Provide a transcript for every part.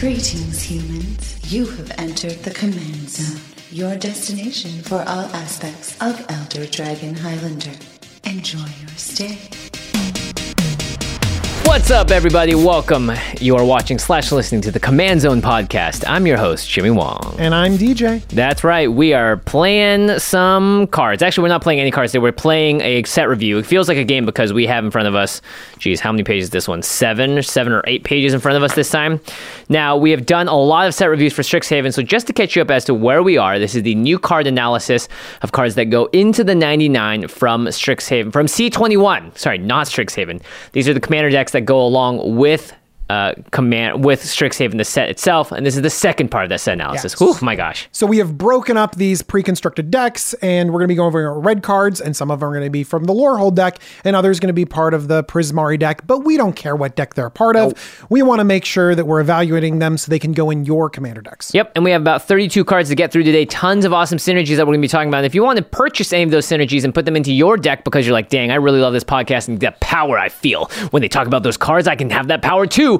Greetings, humans. You have entered the Command Zone, your destination for all aspects of Elder Dragon Highlander. Enjoy your stay. What's up, everybody? Welcome. You are watching slash listening to the Command Zone podcast. I'm your host, Jimmy Wong. And I'm DJ. That's right. We are playing some cards. Actually, we're not playing any cards today. We're playing a set review. It feels like a game because we have in front of us, geez, how many pages is this one? Seven, seven or eight pages in front of us this time. Now, we have done a lot of set reviews for Strixhaven. So just to catch you up as to where we are, this is the new card analysis of cards that go into the 99 from Strixhaven, from C21. Sorry, not Strixhaven. These are the commander decks that go along with uh, command with Strixhaven, the set itself, and this is the second part of that set analysis. Yes. Oh my gosh! So we have broken up these pre-constructed decks, and we're going to be going over red cards, and some of them are going to be from the Lorehold deck, and others going to be part of the Prismari deck. But we don't care what deck they're a part of. We want to make sure that we're evaluating them so they can go in your commander decks. Yep, and we have about 32 cards to get through today. Tons of awesome synergies that we're going to be talking about. And if you want to purchase any of those synergies and put them into your deck because you're like, dang, I really love this podcast and the power I feel when they talk about those cards, I can have that power too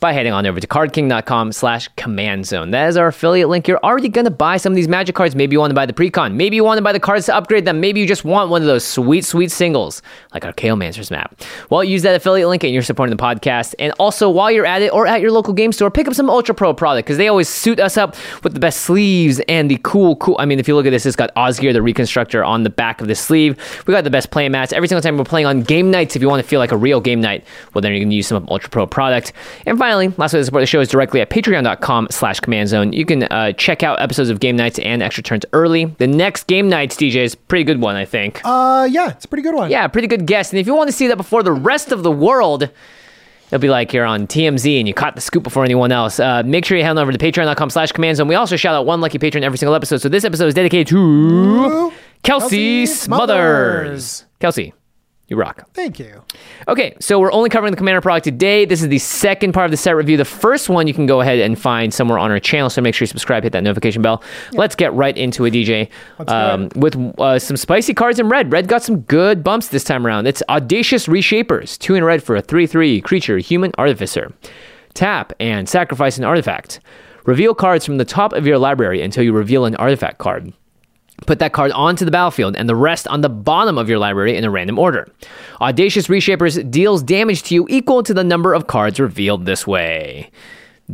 by heading on over to cardking.com slash command zone. That is our affiliate link. You're already going to buy some of these magic cards. Maybe you want to buy the precon. Maybe you want to buy the cards to upgrade them. Maybe you just want one of those sweet, sweet singles like our Chaomancer's map. Well, use that affiliate link and you're supporting the podcast. And also, while you're at it or at your local game store, pick up some Ultra Pro product because they always suit us up with the best sleeves and the cool, cool. I mean, if you look at this, it's got Osgir, the Reconstructor, on the back of the sleeve. We got the best play mats. Every single time we're playing on game nights, if you want to feel like a real game night, well, then you can use some of Ultra Pro product. And finally, last way to support the show is directly at patreon.com slash command zone. You can uh, check out episodes of game nights and extra turns early. The next game nights, DJ, is a pretty good one, I think. Uh, yeah, it's a pretty good one. Yeah, pretty good guess. And if you want to see that before the rest of the world, it'll be like you're on TMZ and you caught the scoop before anyone else. Uh, make sure you head on over to patreon.com slash command zone. We also shout out one lucky patron every single episode. So this episode is dedicated to Kelsey Kelsey Smothers. Smothers. Kelsey, you rock. Thank you. Okay, so we're only covering the Commander product today. This is the second part of the set review. The first one you can go ahead and find somewhere on our channel, so make sure you subscribe, hit that notification bell. Let's get right into it, DJ. Um, with uh, some spicy cards in red. Red got some good bumps this time around. It's Audacious Reshapers, two in red for a 3 3 creature, human artificer. Tap and sacrifice an artifact. Reveal cards from the top of your library until you reveal an artifact card. Put that card onto the battlefield and the rest on the bottom of your library in a random order. Audacious Reshapers deals damage to you equal to the number of cards revealed this way.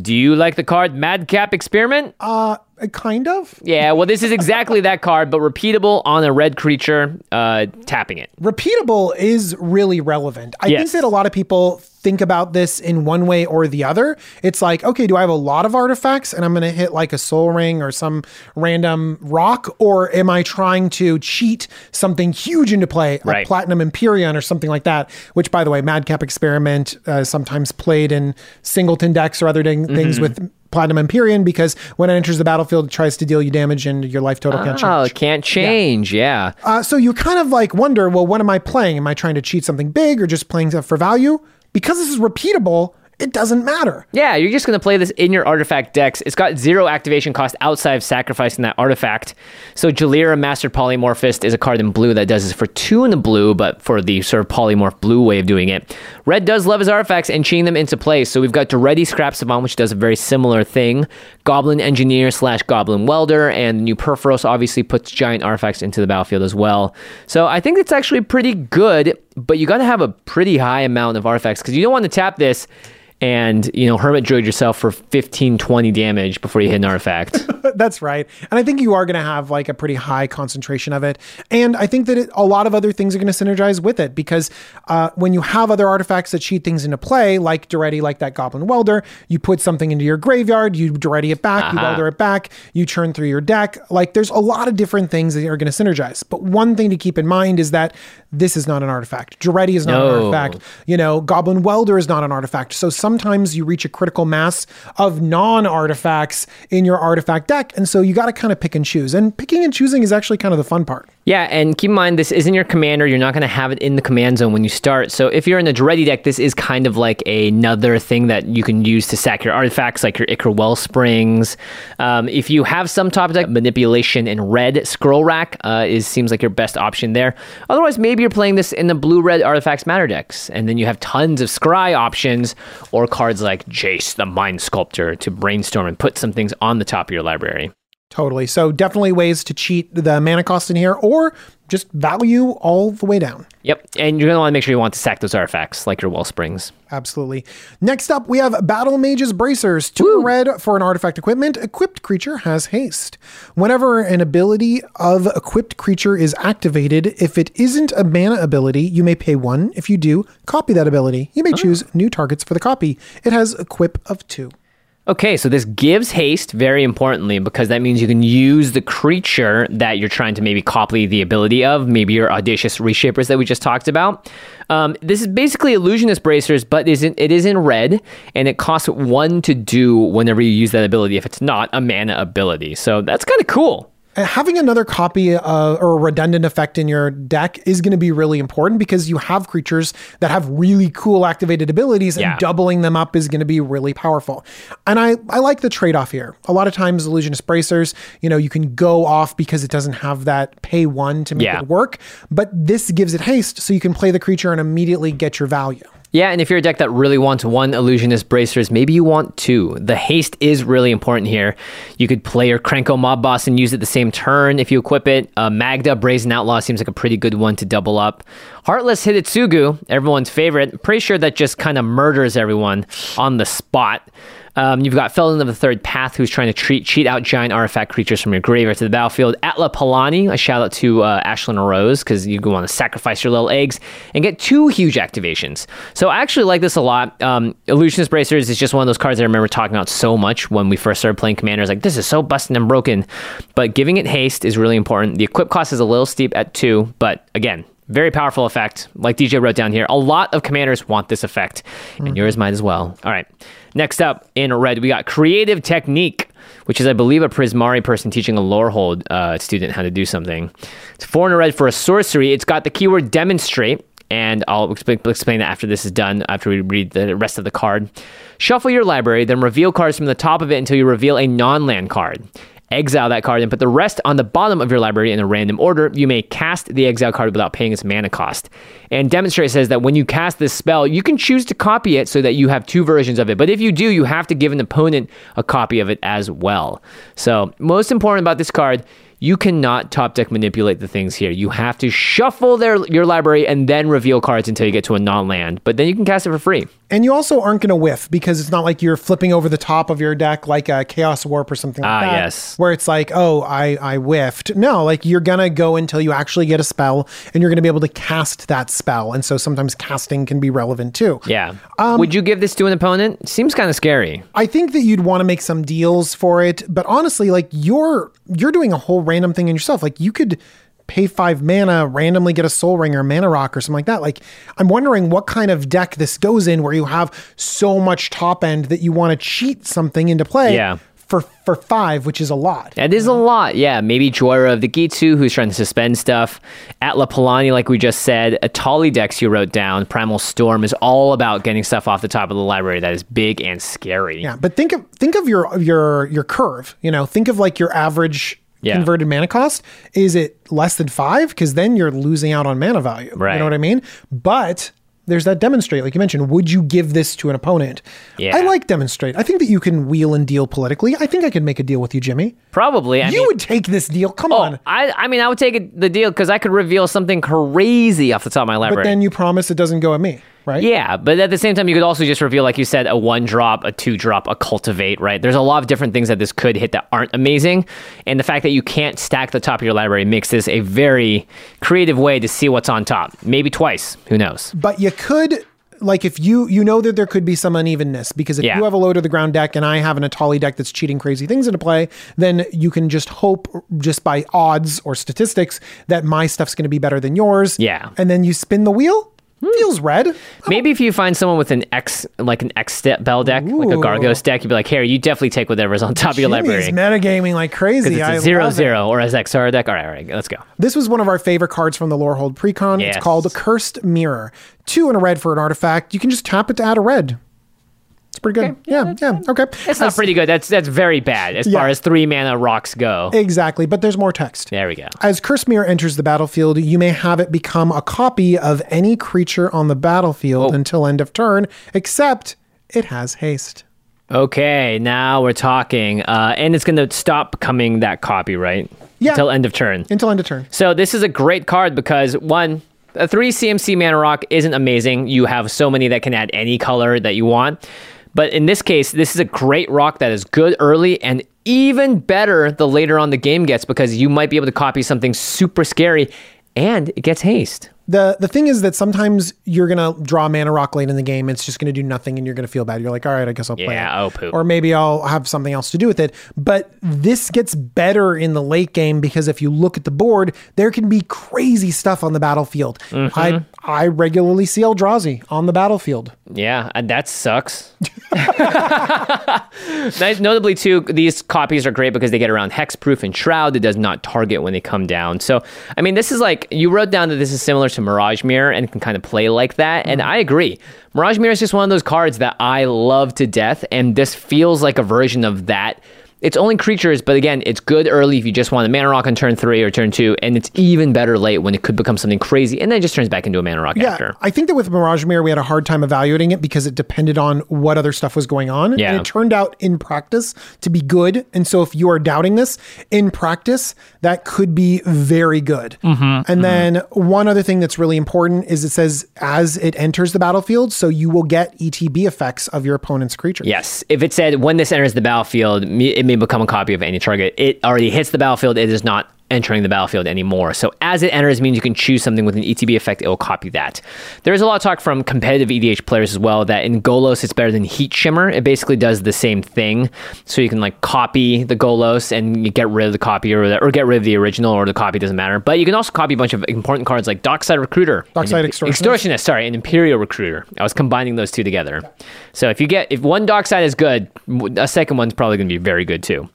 Do you like the card Madcap Experiment? Uh, kind of. Yeah, well, this is exactly that card, but repeatable on a red creature, uh, tapping it. repeatable is really relevant. I Yes. think that a lot of people think about this in one way or the other. It's like, okay, do I have a lot of artifacts and I'm going to hit like a Sol Ring or some random rock, or am I trying to cheat something huge into play, like Right. Platinum Empyrean or something like that? Which, by the way, Madcap Experiment uh, sometimes played in singleton decks or other ding- Mm-hmm. things with. Platinum Empyrean because when it enters the battlefield, it tries to deal you damage and your life total can't Oh, change. can't change. Yeah. Uh, so you kind of like wonder, well, what am I playing? Am I trying to cheat something big or just playing for value? Because this is repeatable, it doesn't matter. Yeah, you're just going to play this in your artifact decks. It's got zero activation cost outside of sacrificing that artifact. So Jalira Master Polymorphist is a card in blue that does this for two in the blue, but for the sort of polymorph blue way of doing it. Red does love his artifacts and chain them into place. So we've got Daretti Scrap Savant, which does a very similar thing. Goblin Engineer slash Goblin Welder, and New Perforos obviously puts giant artifacts into the battlefield as well. So I think it's actually pretty good, but you got to have a pretty high amount of artifacts because you don't want to tap this and you know hermit druid yourself for 15 20 damage before you hit an artifact That's right. And I think you are going to have like a pretty high concentration of it. And I think that it, a lot of other things are going to synergize with it because uh, when you have other artifacts that cheat things into play, like Daretti, like that Goblin Welder, you put something into your graveyard, you Daretti it back, you welder it back, you churn through your deck. Like there's a lot of different things that are going to synergize. But one thing to keep in mind is that this is not an artifact. Daretti is not No. an artifact. You know, Goblin Welder is not an artifact. So sometimes you reach a critical mass of non artifacts in your artifact deck. And so you got to kind of pick and choose. And picking and choosing is actually kind of the fun part. Yeah, and keep in mind this isn't your commander. You're not going to have it in the command zone when you start. So if you're in the Daretti deck, this is kind of like another thing that you can use to sack your artifacts, like your Ichor Wellsprings. Um, if you have some top deck manipulation in red, Scroll Rack uh, is seems like your best option there. Otherwise, maybe you're playing this in the blue red artifacts matter decks, and then you have tons of scry options or cards like Jace, the Mind Sculptor, to brainstorm and put some things on the top of your library. Totally. So definitely ways to cheat the mana cost in here or just value all the way down. Yep. And you're going to want to make sure you want to sack those artifacts like your Wellsprings. Absolutely. Next up, we have Battle Mage's Bracers. Two Woo. red for an artifact equipment. Equipped creature has haste. Whenever an ability of equipped creature is activated, if it isn't a mana ability, you may pay one. If you do, copy that ability. You may oh. choose new targets for the copy. It has equip of two. Okay, so this gives haste very importantly because that means you can use the creature that you're trying to maybe copy the ability of, maybe your audacious reshapers that we just talked about. Um, this is basically illusionist bracers, but is in, it is in red, and it costs one to do whenever you use that ability if it's not a mana ability. So that's kind of cool. Uh, having another copy uh, or a redundant effect in your deck is going to be really important because you have creatures that have really cool activated abilities and doubling them up is going to be really powerful. And I, I like the trade off here. A lot of times, illusionist bracers, you know, you can go off because it doesn't have that pay one to make Yeah. it work, but this gives it haste so you can play the creature and immediately get your value. Yeah, and if you're a deck that really wants one illusionist bracers, maybe you want two. The haste is really important here. You could play your Krenko Mob Boss and use it the same turn if you equip it. Uh, Magda Brazen Outlaw seems like a pretty good one to double up. Heartless Hidetsugu, everyone's favorite. Pretty sure that just kind of murders everyone on the spot. Um, you've got Feldon of the Third Path, who's trying to treat, cheat out giant artifact creatures from your graveyard to the battlefield. Atla Palani, a shout out to uh, Ashlyn Rose, because you want to sacrifice your little eggs and get two huge activations. So I actually like this a lot. Um, Illusionist Bracers is just one of those cards I remember talking about so much when we first started playing Commanders. Like, this is so busted and broken. But giving it haste is really important. The equip cost is a little steep at two, but again, very powerful effect. Like DJ wrote down here, a lot of commanders want this effect, and yours might as well. All right. Next up in red, we got Creative Technique, which is, I believe, a Prismari person teaching a Lorehold uh, student how to do something. It's four in a red for a sorcery. It's got the keyword demonstrate, and I'll explain, explain that after this is done, after we read the rest of the card. Shuffle your library, then reveal cards from the top of it until you reveal a non land card. Exile that card and put the rest on the bottom of your library in a random order. You may cast the exile card without paying its mana cost. And Demonstrate says that when you cast this spell, you can choose to copy it so that you have two versions of it. But if you do, you have to give an opponent a copy of it as well. So, most important about this card, you cannot top deck manipulate the things here. You have to shuffle their your library and then reveal cards until you get to a non-land. But then you can cast it for free. And you also aren't going to whiff because it's not like you're flipping over the top of your deck like a Chaos Warp or something like Ah, that. yes. Where it's like, oh, I, I whiffed. No, like you're going to go until you actually get a spell and you're going to be able to cast that spell. And so sometimes casting can be relevant too. Yeah. Would you give this to an opponent? Seems kind of scary. I think that you'd want to make some deals for it, but honestly, like you're you're doing a whole random thing in yourself. Like you could pay five mana, randomly get a Sol Ring or mana rock or something like that. Like I'm wondering what kind of deck this goes in where you have so much top end that you want to cheat something into play Yeah. for for five, which is a lot. That is a lot. Yeah, maybe Jhoira of the Ghitu, who's trying to suspend stuff. Atla Palani, like we just said. Etali Dex, you wrote down. Primal Storm is all about getting stuff off the top of the library that is big and scary. Yeah, but think of think of your your your curve. You know, think of like your average Yeah. converted mana cost. Is it less than five? Because then you're losing out on mana value. Right. You know what I mean? But there's that demonstrate, like you mentioned. Would you give this to an opponent? Yeah. I like demonstrate. I think that you can wheel and deal politically. I think I could make a deal with you, Jimmy. Probably. I you mean, would take this deal. Come oh, on. I, I mean, I would take the deal because I could reveal something crazy off the top of my library. But then you promise it doesn't go at me, right? Yeah, but at the same time, you could also just reveal, like you said, a one drop, a two drop, a cultivate, right? There's a lot of different things that this could hit that aren't amazing. And the fact that you can't stack the top of your library makes this a very creative way to see what's on top. Maybe twice. Who knows? But you could like if you you know that there could be some unevenness because if Yeah. you have a low to the ground deck and I have an Etali deck that's cheating crazy things into play, then you can just hope just by odds or statistics that my stuff's going to be better than yours. Yeah. And then you spin the wheel Hmm. Feels red. Maybe if you find someone with an X, like an X step bell deck, like a Ooh. Gargos deck, you'd be like, here, you definitely take whatever's on top of your library. Metagaming like crazy. I it's a zero love it. or as XR deck. All right, all right, let's go. This was one of our favorite cards from the Lorehold Precon. Yes. It's called Cursed Mirror. Two and a red for an artifact. You can just tap it to add a red. It's pretty good. Yeah, yeah. Okay. It's not pretty good. That's that's very bad as Yeah. far as three mana rocks go. Exactly, but there's more text. there we go. As Cursed Mirror enters the battlefield, you may have it become a copy of any creature on the battlefield Oh. until end of turn, except it has haste. Okay, now we're talking, uh, and it's going to stop becoming that copy, right? Yeah. Until end of turn. Until end of turn. So this is a great card because one, a three CMC mana rock isn't amazing. You have so many that can add any color that you want. But in this case, this is a great rock that is good early and even better the later on the game gets because you might be able to copy something super scary and it gets haste. The the thing is that sometimes you're gonna draw mana rock late in the game. It's just gonna do nothing, and you're gonna feel bad. You're like, all right, I guess I'll play Yeah, it. oh, poop. Or maybe I'll have something else to do with it. But this gets better in the late game because if you look at the board, there can be crazy stuff on the battlefield. Mm-hmm. I I regularly see Eldrazi on the battlefield. Yeah, and that sucks. Nice- Notably, too, these copies are great because they get around hexproof and shroud. It does not target when they come down. So, I mean, this is like you wrote down that this is similar to Mirage Mirror and can kind of play like that. And mm-hmm. I agree. Mirage Mirror is just one of those cards that I love to death, and this feels like a version of that. It's only creatures, but again, it's good early if you just want a mana rock on turn three or turn two, and it's even better late when it could become something crazy, and then it just turns back into a mana rock Yeah, after. I think that with Mirage Mirror, we had a hard time evaluating it because it depended on what other stuff was going on. Yeah. And it turned out in practice to be good. And so if you are doubting this, in practice, that could be very good. Mm-hmm, and then one other thing that's really important is it says as it enters the battlefield, so you will get ETB effects of your opponent's creature. Yes. If it said when this enters the battlefield, it may become a copy of any target. It already hits the battlefield. It is not entering the battlefield anymore. So as it enters means you can choose something with an ETB effect. It will copy that. There's a lot of talk from competitive EDH players as well that in Golos it's better than Heat Shimmer. It basically does the same thing. So you can like copy the Golos and you get rid of the copy or, the, or get rid of the original or the copy doesn't matter. But you can also copy a bunch of important cards like Dockside Recruiter. Dockside and- Extortionist. Extortionist, sorry, an Imperial Recruiter. I was combining those two together. So if you get if one Dockside is good, a second one's probably going to be very good too.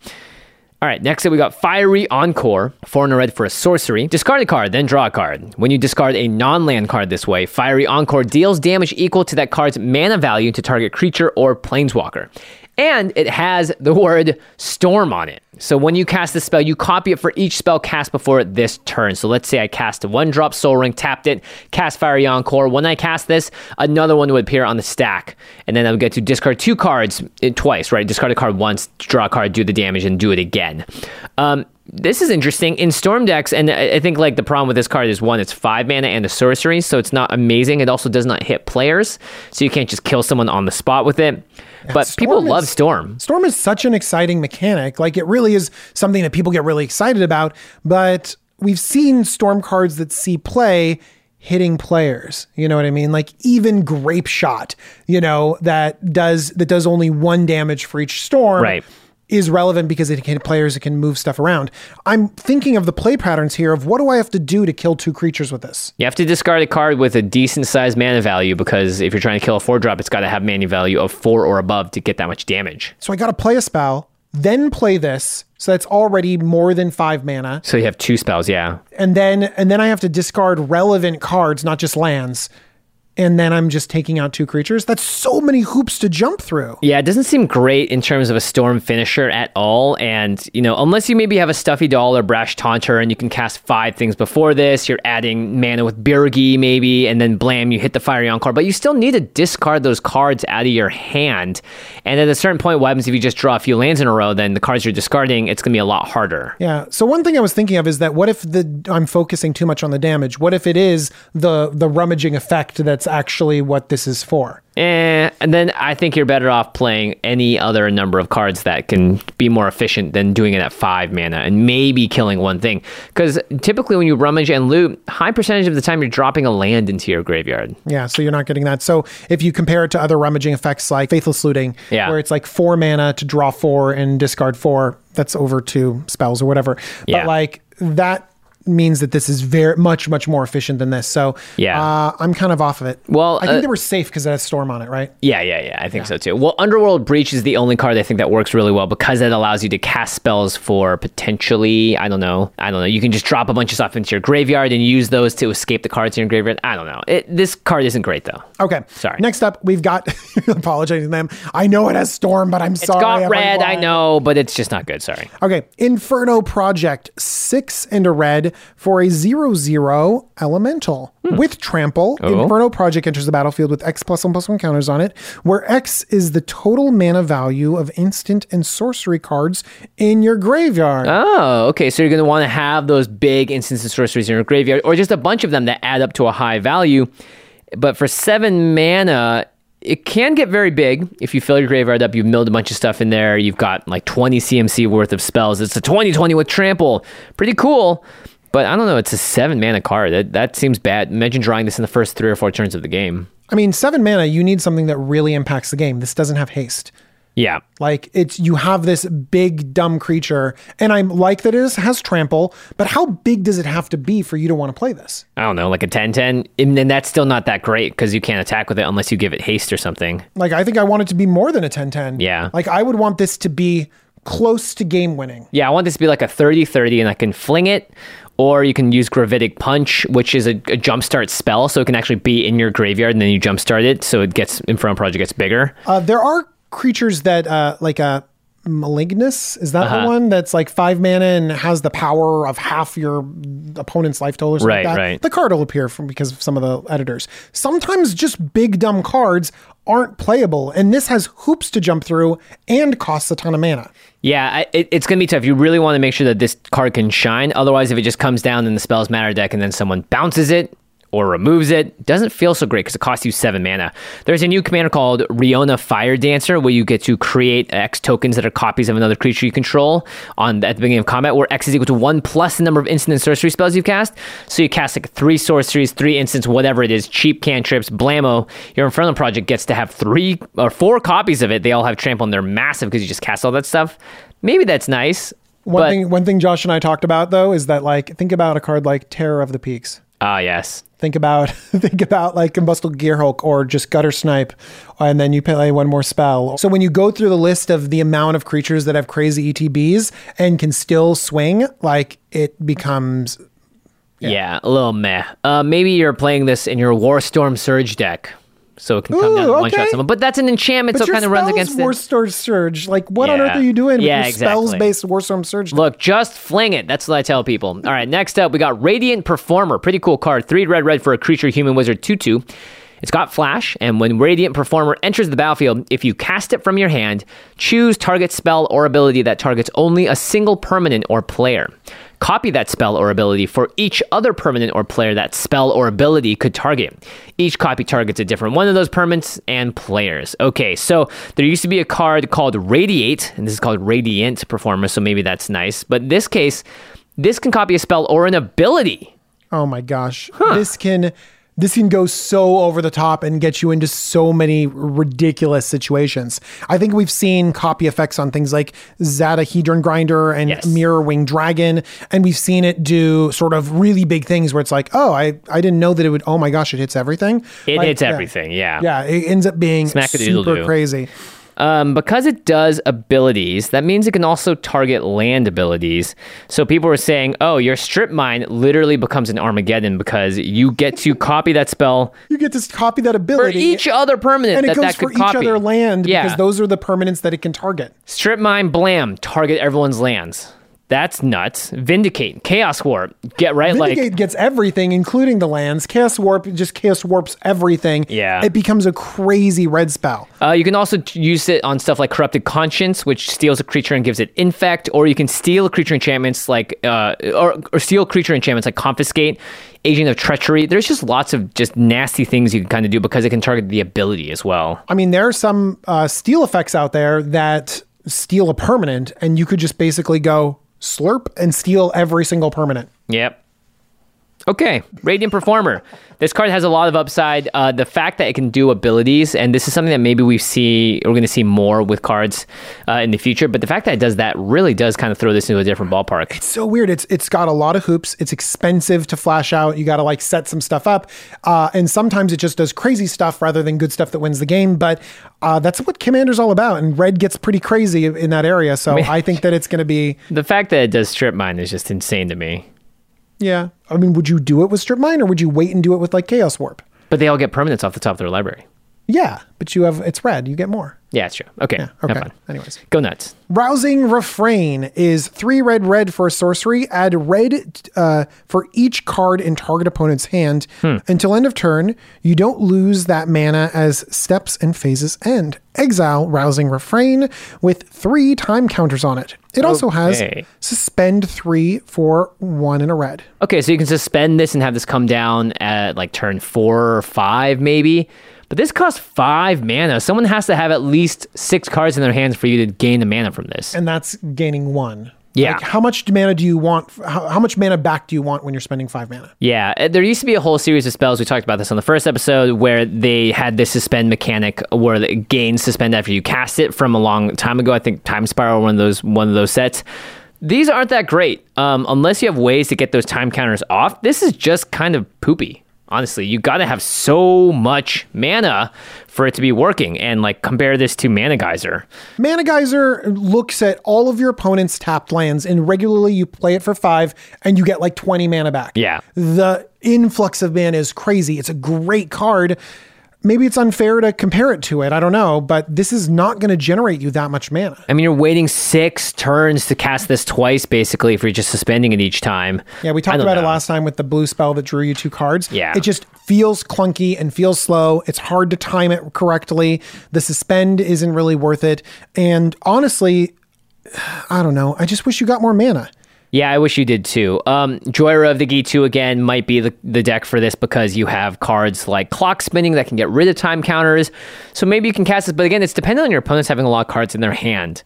All right, next up we got Fiery Encore, four a red for a sorcery. Discard a card, then draw a card. When you discard a non-land card this way, Fiery Encore deals damage equal to that card's mana value to target creature or planeswalker. And it has the word storm on it. So when you cast the spell, you copy it for each spell cast before this turn. So let's say I cast one drop Sol Ring, tapped it, cast Fiery Encore. When I cast this, another one would appear on the stack. And then I would get to discard two cards uh, twice, right? Discard a card once, draw a card, do the damage, and do it again. Um, this is interesting in storm decks, and I think like the problem with this card is one, it's five mana and a sorcery, so it's not amazing. It also does not hit players, so you can't just kill someone on the spot with it. But Storm people love Storm. Storm is such an exciting mechanic. Like it really is something that people get really excited about. But we've seen Storm cards that see play hitting players. You know what I mean? Like even Grapeshot, you know, that does that does only one damage for each storm. Right. Is relevant because it can players, it can move stuff around. I'm thinking of the play patterns here of what do I have to do to kill two creatures with this? You have to discard a card with a decent sized mana value because if you're trying to kill a four drop, it's got to have mana value of four or above to get that much damage. So I got to play a spell, then play this. So that's already more than five mana. So you have two spells, yeah. and then and then I have to discard relevant cards, not just lands. And then I'm just taking out two creatures. That's so many hoops to jump through. Yeah, it doesn't seem great in terms of a storm finisher at all. And, you know, unless you maybe have a stuffy doll or brash taunter and you can cast five things before this, you're adding mana with Birgi maybe, and then blam, you hit the fiery encore. But you still need to discard those cards out of your hand. And at a certain point, what happens if you just draw a few lands in a row, then the cards you're discarding, it's gonna be a lot harder. Yeah. So one thing I was thinking of is that what if the I'm focusing too much on the damage? What if it is the the rummaging effect that's actually what this is for? Eh, and then I think you're better off playing any other number of cards that can be more efficient than doing it at five mana and maybe killing one thing. Because typically when you rummage and loot, high percentage of the time you're dropping a land into your graveyard. Yeah, so you're not getting that. So if you compare it to other rummaging effects like Faithless Looting, Yeah. where it's like four mana to draw four and discard four, that's over two spells or whatever. Yeah. But like that means that this is very much much more efficient than this. So Yeah. uh, I'm kind of off of it. Well, I think uh, they were safe because it has storm on it, right? Yeah, yeah, yeah. I think so too. Well, Underworld Breach is the only card I think that works really well because it allows you to cast spells for potentially, I don't know, I don't know. You can just drop a bunch of stuff into your graveyard and use those to escape the cards in your graveyard. I don't know. It, this card isn't great though. Okay. Sorry. Next up, we've got apologizing to them. I know it has storm, but I'm It's sorry. It's got red, I know, but it's just not good. Sorry. Okay, Inferno Project, six and a red for a zero zero elemental with trample. Hmm. Oh. Inferno Project enters the battlefield with X plus one plus one counters on it, where X is the total mana value of instant and sorcery cards in your graveyard. Oh, okay. So you're going to want to have those big instants and sorceries in your graveyard, or just a bunch of them that add up to a high value. But for seven mana, it can get very big if you fill your graveyard up. You've milled a bunch of stuff in there. You've got like 20 CMC worth of spells. It's a 2020 with trample. Pretty cool. But I don't know. It's a seven mana card. That, that seems bad. Imagine drawing this in the first three or four turns of the game. I mean, seven mana, you need something that really impacts the game. This doesn't have haste. Yeah. Like it's you have this big dumb creature, and I'm like that it is, has trample, but how big does it have to be for you to want to play this? I don't know, like a 10 10. And then that's still not that great because you can't attack with it unless you give it haste or something. Like I think I want it to be more than a 10-10. Yeah. Like I would want this to be close to game winning. Yeah, I want this to be like a 30 30 and I can fling it. Or you can use Gravitic Punch, which is a, a jumpstart spell. So it can actually be in your graveyard and then you jumpstart it. So it gets, Inferno Project gets bigger. Uh, there are creatures that uh like a malignus is that Uh-huh. the one that's like five mana and has the power of half your opponent's life total or something Right, like that right. the card will appear from because of some of the editors sometimes just big dumb cards aren't playable and this has hoops to jump through and costs a ton of mana Yeah, I, it, it's going to be tough. You really want to make sure that this card can shine. Otherwise, if it just comes down in the Spells Matter deck and then someone bounces it or removes it, doesn't feel so great because it costs you seven mana. There's a new commander called Rionya Fire Dancer where you get to create X tokens that are copies of another creature you control on at the beginning of combat, where X is equal to one plus the number of instant and sorcery spells you've cast. So you cast like three sorceries, three instants, whatever it is, cheap cantrips, blammo. Your Inferno Project gets to have three or four copies of it. They all have trample and they're massive because you just cast all that stuff. Maybe that's nice. one but, thing one thing josh and i talked about though is that like think about a card like terror of the peaks Ah, yes. Think about think about like Combustible Gearhulk or just Guttersnipe, and then you play one more spell. So when you go through the list of the amount of creatures that have crazy ETBs and can still swing, like it becomes Yeah. a little meh. Uh, maybe you're playing this in your Warstorm Surge deck, so it can come down Ooh, and one shot someone. But that's an enchantment, so it kind of runs against it. Warstorm Surge. Like what on earth are you doing Yeah, with your exactly. spells based Warstorm Surge? Look, just fling it. That's what I tell people. All right, next up, we got Radiant Performer. Pretty cool card. Three red, red for a creature, human wizard, 2 2. It's got flash, and when Radiant Performer enters the battlefield, if you cast it from your hand, choose target spell or ability that targets only a single permanent or player. Copy that spell or ability for each other permanent or player that spell or ability could target. Each copy targets a different one of those permanents and players. Okay, so there used to be a card called Radiate, and this is called Radiant Performer, so maybe that's nice. But in this case, this can copy a spell or an ability. Oh my gosh. This can this can go so over the top and get you into so many ridiculous situations. I think we've seen copy effects on things like Zada Hedron Grinder and Yes. Mirrorwing Dragon, and we've seen it do sort of really big things where it's like, oh, I, I didn't know that it would. Oh my gosh, it hits everything. It Like, hits yeah. everything, yeah. Yeah, it ends up being super crazy. Um, because it does abilities, that means it can also target land abilities. So people were saying, oh, your strip mine literally becomes an Armageddon because you get to copy that spell You get to copy that ability. for each other permanent and it that goes that for each copy. other land yeah. because those are the permanents that it can target. Strip mine, blam, target everyone's lands. That's nuts. Vindicate, Chaos Warp, get right Vindicate like gets everything, including the lands. Chaos Warp just Chaos Warps everything. Yeah. It becomes a crazy red spell. Uh, you can also use it on stuff like Corrupted Conscience, which steals a creature and gives it Infect, or you can steal creature enchantments like, uh, or, or steal creature enchantments like Confiscate, Agent of Treachery. There's just lots of just nasty things you can kind of do because it can target the ability as well. I mean, there are some uh, steal effects out there that steal a permanent, and you could just basically go slurp and steal every single permanent. Yep. Okay, Radiant Performer. This card has a lot of upside. Uh, the fact that it can do abilities, and this is something that maybe we see we're going to see more with cards uh, in the future. But the fact that it does that really does kind of throw this into a different ballpark. It's so weird. It's it's got a lot of hoops. It's expensive to flash out. You got to like set some stuff up, uh, and sometimes it just does crazy stuff rather than good stuff that wins the game. But uh, that's what Commander's all about, and Red gets pretty crazy in that area. So I think that it's going to be The fact that it does strip mine is just insane to me. Yeah. I mean, would you do it with Strip Mine, or would you wait and do it with like Chaos Warp? But they all get permanents off the top of their library. Yeah, but you have it's red. You get more. Yeah, it's true. Okay, Yeah. have Okay. fun. Anyways. Go nuts. Rousing Refrain is three red red for a sorcery. Add red uh, for each card in target opponent's hand until end of turn. You don't lose that mana as steps and phases end. Exile Rousing Refrain with three time counters on it. It also has suspend three for one in a red. Okay, so you can suspend this and have this come down at like turn four or five, maybe. But this costs five mana. Someone has to have at least six cards in their hands for you to gain the mana from this. And that's gaining one. Yeah. Like, how much mana do you want? How, how much mana back do you want when you're spending five mana? Yeah, uh, there used to be a whole series of spells. We talked about this on the first episode where they had this suspend mechanic where the gains suspend after you cast it from a long time ago. I think Time Spiral one of those one of those sets. These aren't that great um, unless you have ways to get those time counters off. This is just kind of poopy. Honestly, you got to have so much mana for it to be working, and like compare this to Mana Geyser. Mana Geyser looks at all of your opponent's tapped lands, and regularly you play it for five, and you get like 20 mana back. Yeah. The influx of mana is crazy. It's a great card. Maybe it's unfair to compare it to it. I don't know, but this is not going to generate you that much mana. I mean, you're waiting six turns to cast this twice, basically, if you're just suspending it each time. Yeah, we talked about it last time with the blue spell that drew you two cards. Yeah. It just feels clunky and feels slow. It's hard to time it correctly. The suspend isn't really worth it. And honestly, I don't know. I just wish you got more mana. Yeah, I wish you did too. Um, Jhoira of the Ghitu again might be the, the deck for this because you have cards like Clock Spinning that can get rid of time counters. So maybe you can cast this, but again, it's dependent on your opponents having a lot of cards in their hand.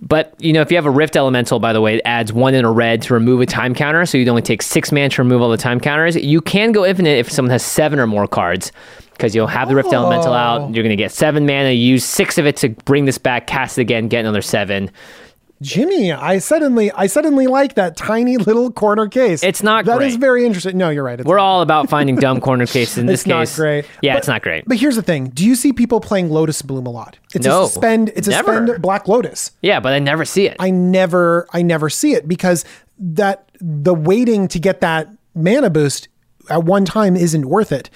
But, you know, if you have a Rift Elemental, by the way, it adds one in a red to remove a time counter, so you'd only take six mana to remove all the time counters. You can go infinite if someone has seven or more cards because you'll have the Rift Elemental out. You're going to get seven mana, use six of it to bring this back, cast it again, get another seven. Jimmy, I suddenly I suddenly like that tiny little corner case. It's not great. That is very interesting. No, you're right. It's We're all about finding dumb corner cases in this it's not case. great. Yeah, But- it's not great. But here's the thing: Do you see people playing Lotus Bloom a lot? It's No, a suspend. It's a never. suspend Black Lotus. yeah, but I never see it. I never I never see it because that the waiting to get that mana boost at one time isn't worth it.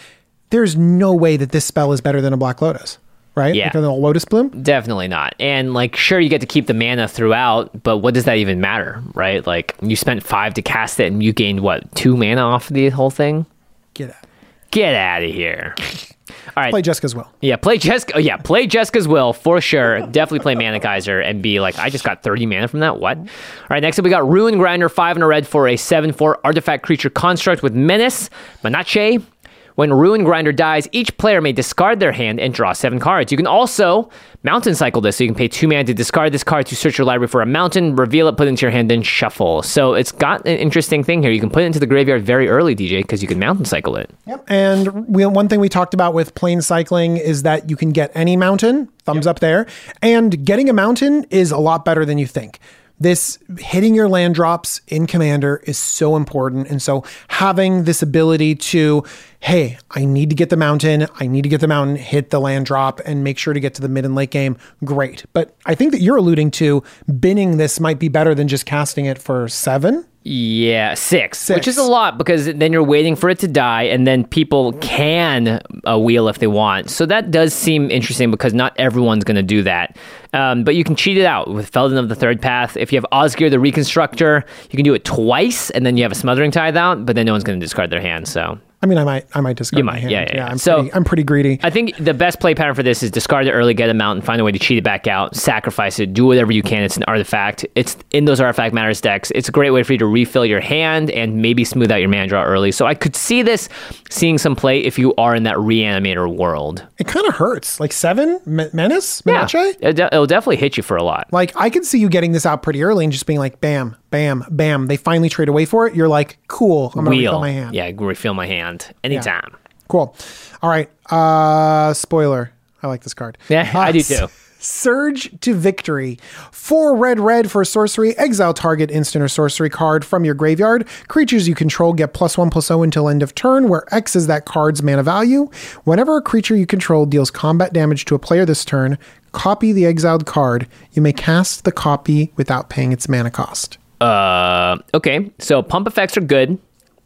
There's no way that this spell is better than a Black Lotus, right? Yeah. Like a Lotus Bloom. Definitely not. And like, sure, you get to keep the mana throughout, but what does that even matter, right? Like, you spent five to cast it, and you gained what two mana off the whole thing? Get out. Get out of here. All right. Play Jeska's Will. Yeah, play Jeska. Oh, yeah, play Jeska's Will for sure. Definitely play Mana Geyser and be like, I just got 30 mana from that. What? All right, next up we got Ruin Grinder, 5 and a red for a 7 4 artifact creature construct with Menace, Manache. When Ruin Grinder dies, each player may discard their hand and draw seven cards. You can also mountain cycle this, so you can pay two mana to discard this card to search your library for a mountain, reveal it, put it into your hand, then shuffle. So it's got an interesting thing here. You can put it into the graveyard very early, DJ, because you can mountain cycle it. Yep. And we, one thing we talked about with plane cycling is that you can get any mountain, thumbs up there. And getting a mountain is a lot better than you think. This hitting your land drops in Commander is so important. And so having this ability to, hey, I need to get the mountain, I need to get the mountain, hit the land drop, and make sure to get to the mid and late game, great. But I think that you're alluding to binning this might be better than just casting it for seven. Yeah, six, which is a lot because then you're waiting for it to die, and then people can uh, wheel if they want. So that does seem interesting because not everyone's going to do that. Um, but you can cheat it out with Feldon of the Third Path. If you have Osgir the Reconstructor, you can do it twice, and then you have a Smothering Tithe out, but then no one's going to discard their hand. So I mean, I might, I might discard You my might, hand. yeah, yeah, yeah. I'm So- pretty, I'm pretty greedy. I think the best play pattern for this is discard it early, get a mountain, find a way to cheat it back out, sacrifice it, do whatever you can. It's an artifact. It's in those artifact matters decks. It's a great way for you to refill your hand and maybe smooth out your mana draw early. So I could see this seeing some play if you are in that reanimator world. It kind of hurts. Like seven Me- menace, Yeah, Menace? de- it'll definitely hit you for a lot. Like I could see you getting this out pretty early and just being like, bam, bam, bam. They finally trade away for it. You're like, cool. I'm gonna refill Wheel. my hand. Yeah, refill my hand anytime. Cool. All right. Uh spoiler. I like this card. Yeah, I Uh, do too. Surge to victory. Four red red for sorcery. Exile target instant or sorcery card from your graveyard. Creatures you control get plus one plus zero until end of turn, where X is that card's mana value. Whenever a creature you control deals combat damage to a player this turn, copy the exiled card. You may cast the copy without paying its mana cost. Uh, okay, so pump effects are good.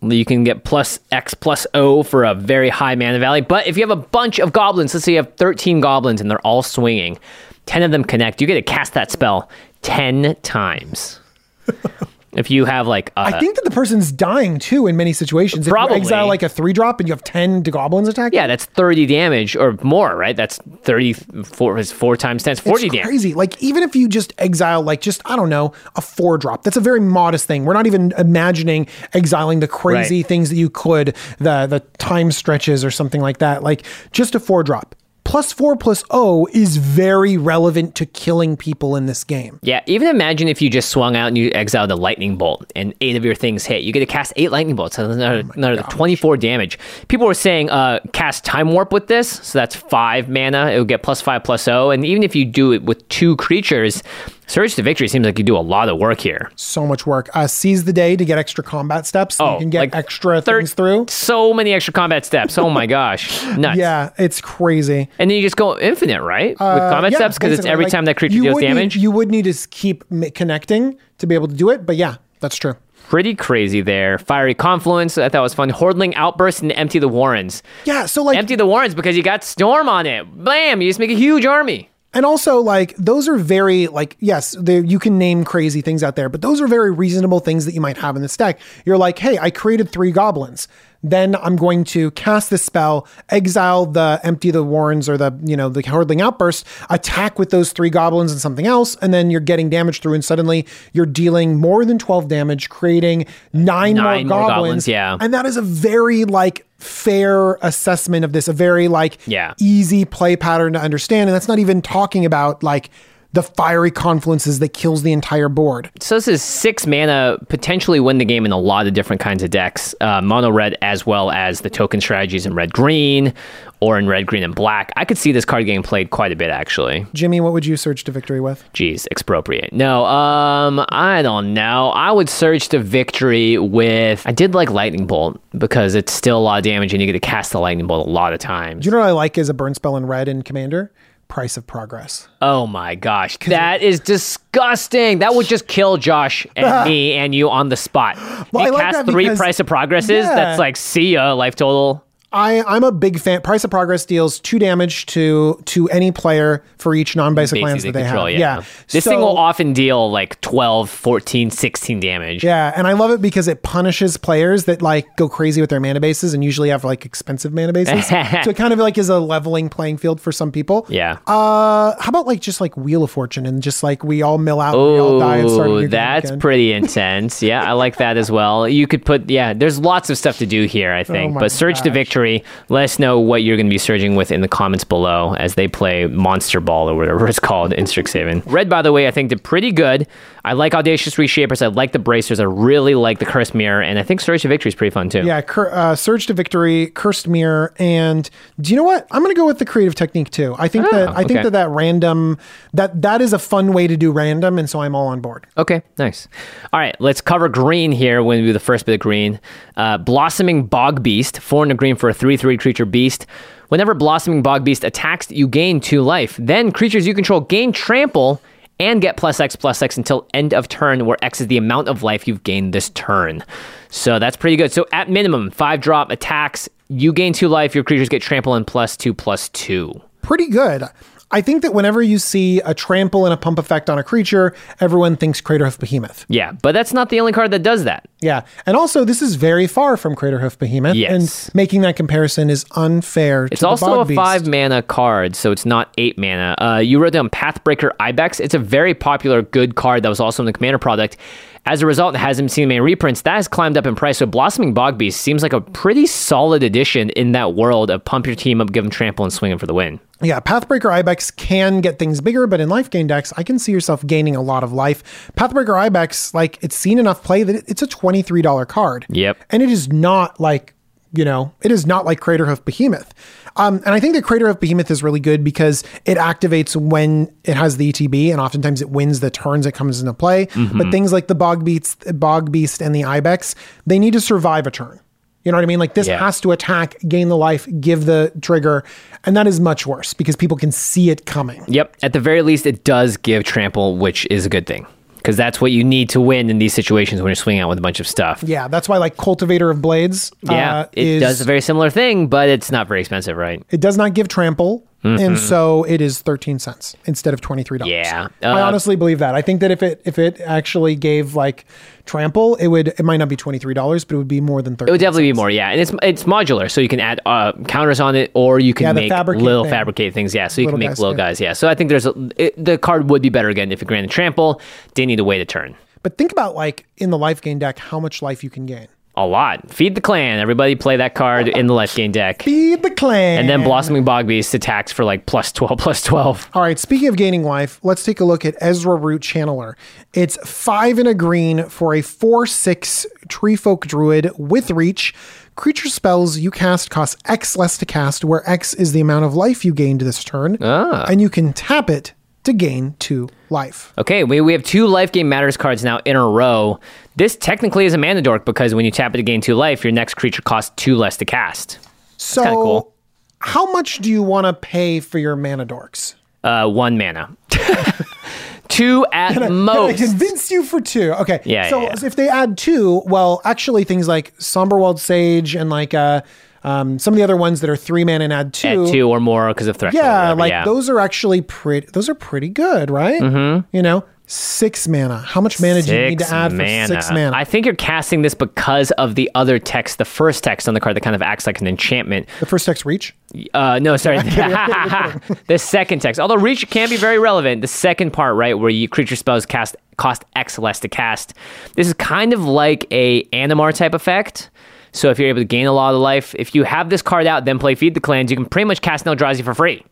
You can get plus X plus O for a very high mana value. But if you have a bunch of goblins, let's say you have 13 goblins and they're all swinging, 10 of them connect, you get to cast that spell 10 times. if you have like, uh, I think that the person's dying too in many situations. If Probably. you exile like a three drop and you have 10 goblins attacking. yeah, that's 30 damage or more, right? That's 34 is 4 times 10, it's 40 it's damage. crazy. Like even if you just exile, like just I don't know, a four drop. That's a very modest thing. We're not even imagining exiling the crazy Right. things that you could, the the time stretches or something like that. Like just a four drop. Plus four plus O is very relevant to killing people in this game. Yeah, even imagine if you just swung out and you exiled a lightning bolt and eight of your things hit. You get to cast eight lightning bolts, so that's another, another 24 damage. People were saying uh, cast time warp with this, so that's five mana. It would get plus five plus O. And even if you do it with two creatures, Surge to Victory seems like you do a lot of work here. So much work. Uh, seize the day to get extra combat steps. so you can get Oh, like extra thir- things through. So many extra combat steps. Oh my gosh. Nuts. Yeah, it's crazy. And then you just go infinite, right? with combat Uh, Yeah, steps, because it's every like, time that creature deals would need- damage. you would need to keep connecting to be able to do it. But yeah, that's true. Pretty crazy there. Fiery Confluence, I thought was fun. Hordeling Outburst and Empty the Warrens. Yeah, so like Empty the Warrens because you got Storm on it. Bam! You just make a huge army. And also, like, those are very, like, yes, you can name crazy things out there, but those are very reasonable things that you might have in this deck. You're like, hey, I created three goblins. Then I'm going to cast this spell, exile the empty the warrens or the, you know, the hordeling outburst, attack with those three goblins and something else, and then you're getting damage through, and suddenly you're dealing more than 12 damage, creating nine, Nine more more goblins. goblins, yeah. And that is a very, like, fair assessment of this, a very, like, Yeah. easy play pattern to understand. And that's not even talking about like the fiery confluences that kills the entire board. So this is six mana, potentially win the game in a lot of different kinds of decks. Uh, mono red as well as the token strategies in red green or in red green and black. I could see this card getting played quite a bit actually. Jimmy, what would you search to victory with? Jeez, expropriate. No, um, I don't know. I would surge to victory with. I did like lightning bolt because it's still a lot of damage, and you get to cast the lightning bolt a lot of times. Do you know what I like as a burn spell in red in Commander? Price of Progress. Oh my gosh, that is disgusting. That would just kill Josh and me and you on the spot. Well, like cast that three because- price of progresses. Yeah. That's like see ya life total. I, I'm a big fan. Price of Progress deals two damage to to any player for each non-basic lands that they control, have. yeah. This thing will often deal like 12, 14, 16 damage. Yeah, and I love it because it punishes players that like go crazy with their mana bases and usually have like expensive mana bases. so it kind of like is a leveling playing field for some people. Yeah. Uh, how about like just like Wheel of Fortune and just like we all mill out, and we all die and start. a new Oh, that's pretty intense. Yeah, I like that as well. You could put, yeah, there's lots of stuff to do here, I think. Oh but Surge to gosh. Victory, let us know what you're going to be surging with in the comments below as they play Monster Ball or whatever it's called in Strixhaven. Red, by the way, I think did pretty good. I like Audacious Reshapers. I like the Bracers. I really like the Cursed Mirror. And I think Surge to Victory is pretty fun too. Yeah, cur- uh, Surge to Victory, Cursed Mirror, and do you know what? I'm going to go with the creative technique too. I think that I think that that random that that is a fun way to do random, and so I'm all on board. Okay, nice. All right, let's cover green here when we do the first bit of green. Uh, Blossoming Bog Beast, four and a green for a 3 3 creature beast. Whenever Blossoming Bog Beast attacks, you gain two life. Then creatures you control gain trample and get plus X plus X until end of turn, where X is the amount of life you've gained this turn. So that's pretty good. So at minimum, five drop attacks, you gain two life, your creatures get trample and plus two plus two. Pretty good. I think that whenever you see a trample and a pump effect on a creature, everyone thinks Craterhoof Behemoth. Yeah, but that's not the only card that does that. Yeah. And also, this is very far from Crater Craterhoof Behemoth. Yes. And making that comparison is unfair. It's to the also a Beast. five mana card, so it's not eight mana. Uh, you wrote down Pathbreaker Ibex. It's a very popular, good card that was also in the Commander product. As a result, it hasn't seen many reprints. That has climbed up in price. So Blossoming Bog Beast seems like a pretty solid addition in that world of pump your team up, give them trample, and swing 'em for the win. Yeah, Pathbreaker Ibex can get things bigger, but in life gain decks, I can see yourself gaining a lot of life. Pathbreaker Ibex, like, it's seen enough play that it's a $23 card. Yep. And it is not like, you know, it is not like Craterhoof Behemoth. Um, and I think that of Behemoth is really good because it activates when it has the ETB, and oftentimes it wins the turns it comes into play. But things like the Bog Beast, Bog Beast and the Ibex, they need to survive a turn. You know what I mean? Like this Yeah. has to attack, gain the life, give the trigger, and that is much worse because people can see it coming. Yep. At the very least, it does give trample, which is a good thing because that's what you need to win in these situations when you're swinging out with a bunch of stuff. Yeah, that's why like Cultivator of Blades. Yeah, uh, it is, does a very similar thing, but it's not very expensive, right? It does not give trample, and so it is thirteen cents instead of twenty three dollars. Yeah. I Uh, honestly believe that. I think that if it if it actually gave like trample, it would it might not be twenty three dollars, but it would be more than thirty. It would definitely be more, yeah. And it's it's modular, so you can add uh, counters on it, or you can Yeah, make fabricate little thing. fabricate things. Yeah, so you Little can make guys, little yeah. guys. Yeah, so I think there's a, it, the card would be better again if it granted trample. Didn't need to wait a turn. But think about like in the life gain deck, how much life you can gain. A lot. Feed the clan. Everybody play that card in the life gain deck. Feed the clan. And then Blossoming Bogbeast attacks for like plus 12, plus 12. All right, speaking of gaining life, let's take a look at Ezra Root Channeler. It's five and a green for a 4 6 tree folk druid with reach. Creature spells you cast cost X less to cast, where X is the amount of life you gained this turn. Ah. And you can tap it to gain two life. Okay, we, we have two life game matters cards now in a row. This technically is a mana dork because when you tap it to gain two life, your next creature costs two less to cast. So, cool. how much do you want to pay for your mana dorks? Uh, one mana. two at Can I most. convince you for two? Okay. Yeah, So yeah, yeah. if they add two, well, actually, things like Somberwald Sage and like uh, um, some of the other ones that are three mana and add two. At two or more because of or Yeah, like yeah. those are actually pretty. Those are pretty good, right? Mm-hmm. You know, six mana. How much mana do you need to Six add for six mana? I think you're casting this because of the other text, the first text on the card that kind of acts like an enchantment. the first text reach. Uh, no, sorry. the second text. Although reach can be very relevant. The second part, right, where you creature spells cast cost X less to cast. This is kind of like a Animar type effect. So if you're able to gain a lot of life, if you have this card out, then play Feed the Clans, you can pretty much cast Eldrazi for free.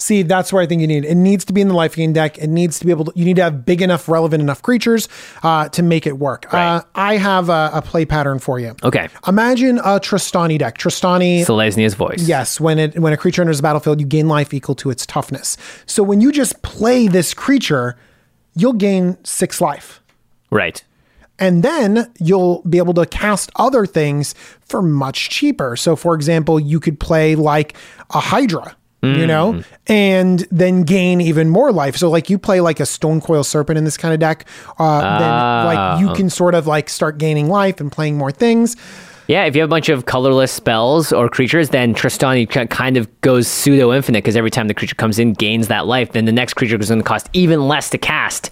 See, that's where I think you need. It needs to be in the life gain deck. It needs to be able to. You need to have big enough, relevant enough creatures uh, to make it work. Right. Uh, I have a, a play pattern for you. Okay. Imagine a Trostani deck. Trostani Selesnya's voice. Yes, when it when a creature enters the battlefield, you gain life equal to its toughness. So when you just play this creature, you'll gain six life. Right. And then you'll be able to cast other things for much cheaper. So for example, you could play like a Hydra. You know, and then gain even more life. So, like, you play like a Stonecoil Serpent in this kind of deck, uh, then like you can sort of like start gaining life and playing more things. Yeah, if you have a bunch of colorless spells or creatures, then Trostani kind of goes pseudo infinite because every time the creature comes in, gains that life. Then the next creature is going to cost even less to cast,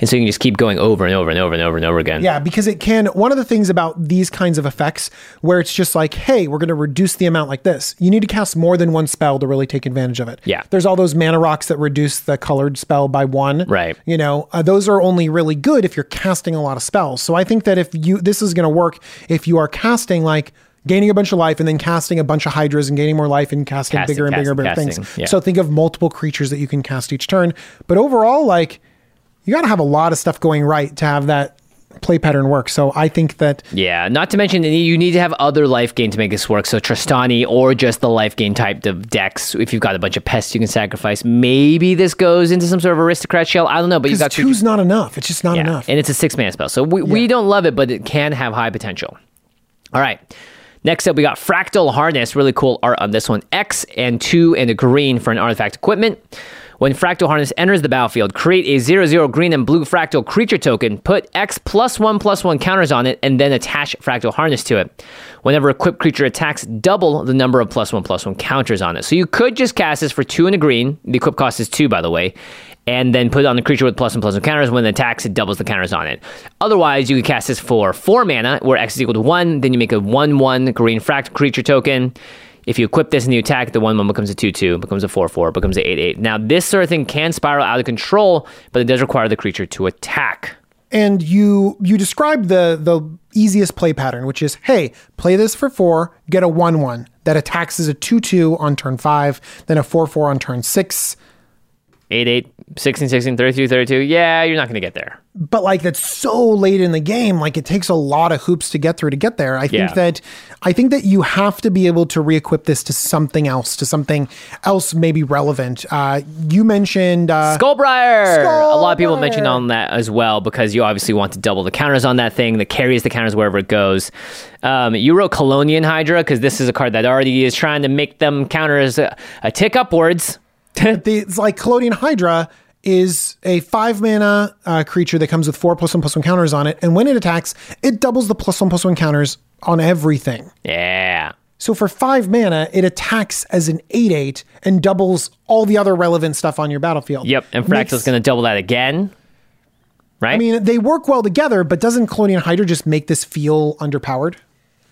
and so you can just keep going over and over and over and over and over again. Yeah, because it can. One of the things about these kinds of effects where it's just like, hey, we're going to reduce the amount like this. You need to cast more than one spell to really take advantage of it. Yeah. There's all those mana rocks that reduce the colored spell by one. Right. You know, uh, those are only really good if you're casting a lot of spells. So I think that if you, this is going to work if you are casting like, Gaining a bunch of life and then casting a bunch of hydras and gaining more life and casting, Casting, bigger and bigger and bigger casting, things. yeah. So think of multiple creatures that you can cast each turn. But overall, like you got to have a lot of stuff going right to have that play pattern work. So I think that Yeah, not to mention you need to have other life gain to make this work. So Trostani or just the life gain type of decks. If you've got a bunch of pests you can sacrifice, maybe this goes into some sort of aristocrat shell. I don't know, but you've got two's not enough. It's just not Yeah, enough. And it's a six mana spell. So we, we don't love it, but it can have high potential. All right. Next up, we got Fractal Harness. Really cool art on this one. X and two and a green for an artifact equipment. When Fractal Harness enters the battlefield, create a 0 0 green and blue fractal creature token, put X plus 1 plus 1 counters on it, and then attach Fractal Harness to it. Whenever equipped creature attacks, double the number of plus 1 plus 1 counters on it. So you could just cast this for 2 and a green. The equip cost is 2, by the way. And then put it on the creature with plus and plus one counters. When it attacks, it doubles the counters on it. Otherwise, you could cast this for four mana, where X is equal to one. Then you make a one-one green fractal creature token. If you equip this and you attack, the one one becomes a two two, becomes a four four, becomes a eight eight. Now this sort of thing can spiral out of control, but it does require the creature to attack. and you you described the the easiest play pattern, which is hey, play this for four, get a one one that attacks as a two two on turn five, then a four four on turn six. 8 8, 16 16, 32 32. Yeah, you're not going to get there. But like that's so late in the game, like it takes a lot of hoops to get through to get there. I think Yeah. that I think that you have to be able to re-equip this to something else, to something else maybe relevant. Uh, you mentioned uh, Skullbriar! A lot of people mentioned on that as well because you obviously want to double the counters on that thing that carries the counters wherever it goes. Um, you wrote Kalonian Hydra because this is a card that already is trying to make them counters a, a tick upwards. The, it's like Kalonian Hydra is a five mana uh, creature that comes with four plus one plus one counters on it, and when it attacks, it doubles the plus one plus one counters on everything. yeah. So for five mana, it attacks as an eight eight and doubles all the other relevant stuff on your battlefield. Yep. And Fractal's going to double that again. Right? I mean, they work well together, but doesn't Kalonian Hydra just make this feel underpowered?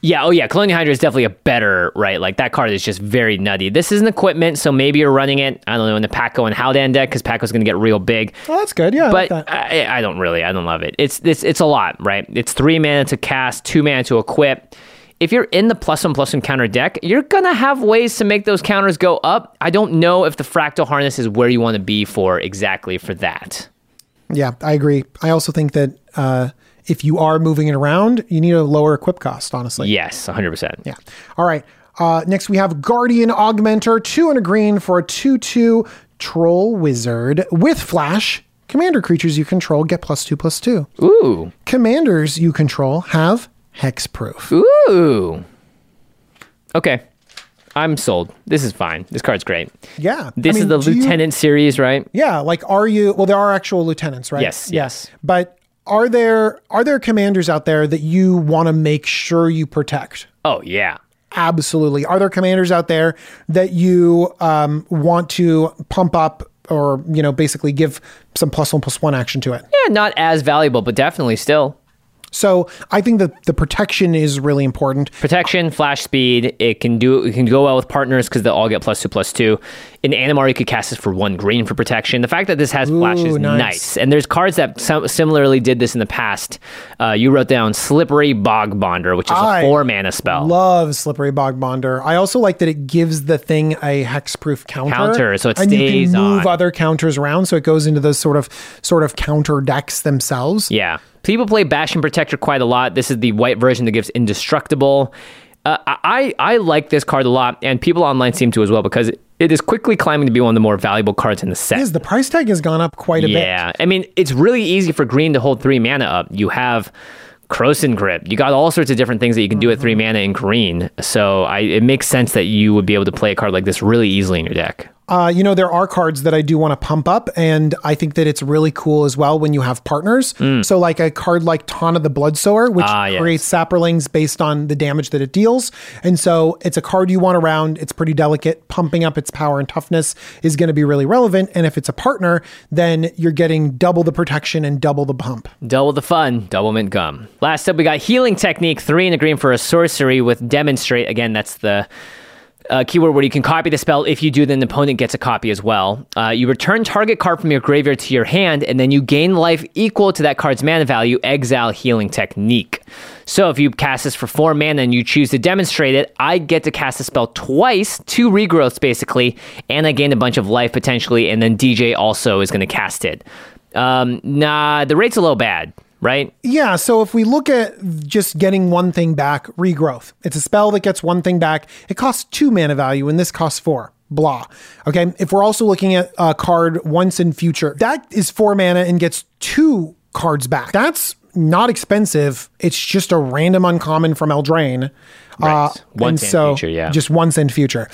Yeah, oh yeah, Kalonian Hydra is definitely a better, right? Like that card is just very nutty. This is an equipment, so maybe you're running it, I don't know, in the Pako and Haldan deck, because Pako's going to get real big. Oh, that's good. Yeah, I like But that. I, I don't really, I don't love it. It's, it's, it's a lot, right? It's three mana to cast, two mana to equip. If you're in the plus one plus one counter deck, you're gonna have ways to make those counters go up. I don't know if the fractal harness is where you want to be for exactly for that. Yeah, I agree. I also think that uh, if you are moving it around, you need a lower equip cost. Honestly. Yes, 100%. Yeah. All right. Uh, next, we have Guardian Augmenter, two and a green for a 2 2 Troll Wizard with Flash. Commander creatures you control get plus two plus two. Ooh, Commanders you control have hexproof. ooh. Okay, I'm sold. This is fine. This card's great. Yeah. This I is the do you- lieutenant series, right? yeah. Like, are you? Well, there are actual lieutenants, right? Yes, yes. But are there are there commanders out there that you want to make sure you protect? Oh yeah. Absolutely. Are there commanders out there that you um, want to pump up or, you know, basically give some plus one plus one action to it? Yeah, not as valuable, but definitely still. So I think that the protection is really important. Protection, flash speed. It can do. It can go well with partners because they'll all get plus two, plus two. In Animar, you could cast this for one green for protection. The fact that this has flash is nice. nice. And there's cards that similarly did this in the past. Uh, you wrote down Slippery Bogbonder, which is I a four mana spell. Love Slippery Bogbonder. I also like that it gives the thing a hexproof counter. Counter, so it and you can move on. other counters around, so it goes into those sort of sort of counter decks themselves. Yeah. People play Bastion Protector quite a lot. This is the white version that gives Indestructible. Uh, I, I like this card a lot, and people online seem to as well because it is quickly climbing to be one of the more valuable cards in the set. Is the price tag has gone up quite a bit. Yeah, I mean, it's really easy for green to hold three mana up. You have Krosan Grip. You got all sorts of different things that you can do at three mana in green. So I, it makes sense that you would be able to play a card like this really easily in your deck. Uh, you know, there are cards that I do want to pump up, and I think that it's really cool as well when you have partners. So, like a card like Tana the Bloodsower, which Mm. Ah, yes. creates saprolings based on the damage that it deals. And so, it's a card you want around. It's pretty delicate. Pumping up its power and toughness is going to be really relevant. And if it's a partner, then you're getting double the protection and double the pump. Double the fun, double mint gum. Last up, we got Healing Technique, three in the green for a sorcery with Demonstrate. Again, that's the uh, keyword where you can copy the spell. If you do, then the opponent gets a copy as well. Uh, you return target card from your graveyard to your hand, and then you gain life equal to that card's mana value, exile Healing Technique. So if you cast this for four mana and you choose to demonstrate it, I get to cast the spell twice, two regrowths basically, and I gain a bunch of life potentially, and then DJ also is going to cast it. Um, nah, the rate's a little bad, right? Yeah, so if we look at just getting one thing back, regrowth. It's a spell that gets one thing back. It costs two mana value, and this costs four. Blah. Okay. If we're also looking at a card once in future, that is four mana and gets two cards back. That's not expensive. It's just a random uncommon from Eldraine. Right. Uh, Once and in so future, yeah. Just once in future.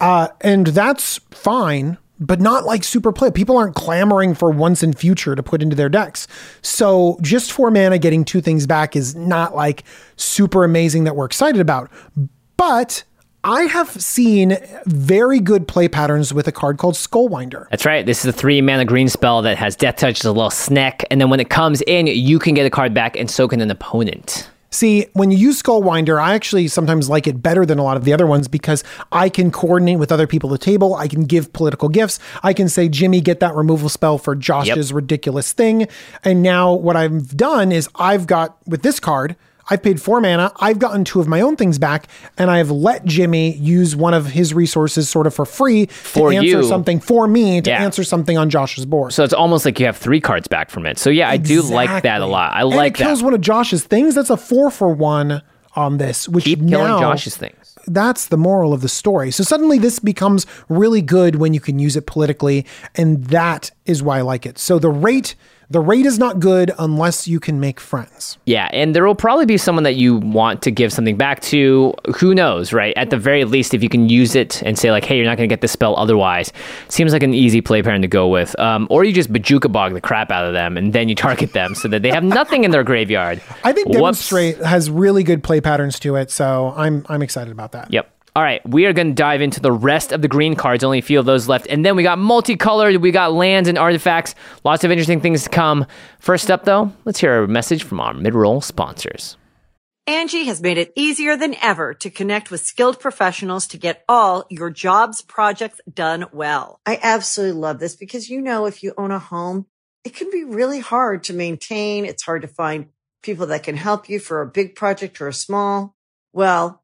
Uh, and that's fine but not like super play. People aren't clamoring for once in future to put into their decks. So just four mana getting two things back is not like super amazing that we're excited about. But I have seen very good play patterns with a card called Skullwinder. That's right. This is a three mana green spell that has Death Touch as a little snack, and then when it comes in, you can get a card back, and so can an opponent. See, when you use Skullwinder, I actually sometimes like it better than a lot of the other ones because I can coordinate with other people at the table. I can give political gifts. I can say, Jimmy, get that removal spell for Josh's Yep. ridiculous thing. And now what I've done is I've got with this card, I've paid four mana. I've gotten two of my own things back, and I've let Jimmy use one of his resources sort of for free For to answer you. something for me to Yeah. answer something on Josh's board. So it's almost like you have three cards back from it. So yeah, I do like that a lot. I and like it kills that. one of Josh's things. That's a four for one on this, which Keep killing Josh's things. That's the moral of the story. So suddenly this becomes really good when you can use it politically, and that is why I like it. So the rate, the rate is not good unless you can make friends. Yeah, and there will probably be someone that you want to give something back to. Who knows, right? At the very least, if you can use it and say like, "Hey, you're not going to get this spell otherwise," seems like an easy play pattern to go with. Um, or you just Bojuka Bog the crap out of them, and then you target them so that they have nothing in their graveyard. I think Whoops. demonstrate has really good play patterns to it, so I'm I'm excited about that. Yep. All right, we are going to dive into the rest of the green cards. Only a few of those left, and then we got multicolored. We got lands and artifacts. Lots of interesting things to come. First up, though, let's hear a message from our mid-roll sponsors. Angie has made it easier than ever to connect with skilled professionals to get all your jobs projects done well. I absolutely love this because, you know, if you own a home, it can be really hard to maintain. It's hard to find people that can help you for a big project or a small. Well,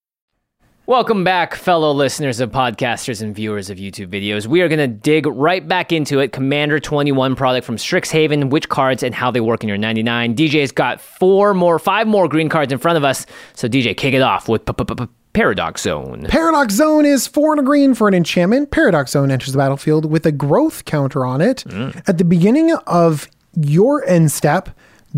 Welcome back, fellow listeners of podcasters and viewers of YouTube videos. We are going to dig right back into it. Commander 21 product from Strixhaven, which cards and how they work in your 99. DJ's got four more, five more green cards in front of us. So, DJ, kick it off with Paradox Zone. Paradox Zone is four and a green for an enchantment. Paradox Zone enters the battlefield with a growth counter on it. Mm. At the beginning of your end step,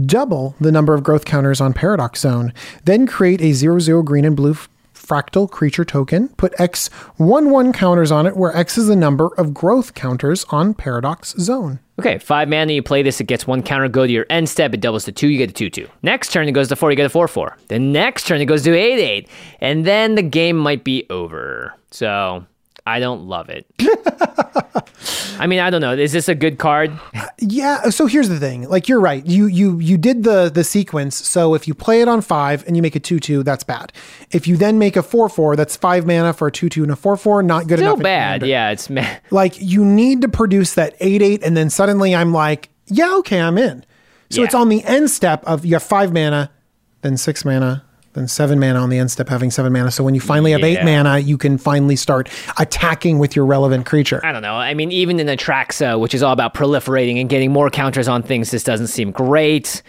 double the number of growth counters on Paradox Zone. Then create a zero zero green and blue fractal creature token. Put X one one counters on it, where X is the number of growth counters on Paradox Zone. Okay, five mana, you play this, it gets one counter, go to your end step, it doubles to two, you get a 2 2. Next turn, it goes to four, you get a 4 4. The next turn, it goes to 8 8. And then the game might be over. So, I don't love it. I mean, I don't know. Is this a good card? Yeah. So here's the thing. Like you're right. You you you did the the sequence. So if you play it on five and you make a two two, that's bad. If you then make a four four, that's five mana for a two two and a four four. Not good Still enough. bad. Yeah, it's ma- Like you need to produce that eight eight, and then suddenly I'm like, yeah, okay, I'm in. So Yeah. it's on the end step of you have five mana, then six mana, then seven mana on the end step having seven mana. So when you finally have eight mana, you can finally start attacking with your relevant creature. I don't know. I mean, even in Atraxa, which is all about proliferating and getting more counters on things, this doesn't seem great.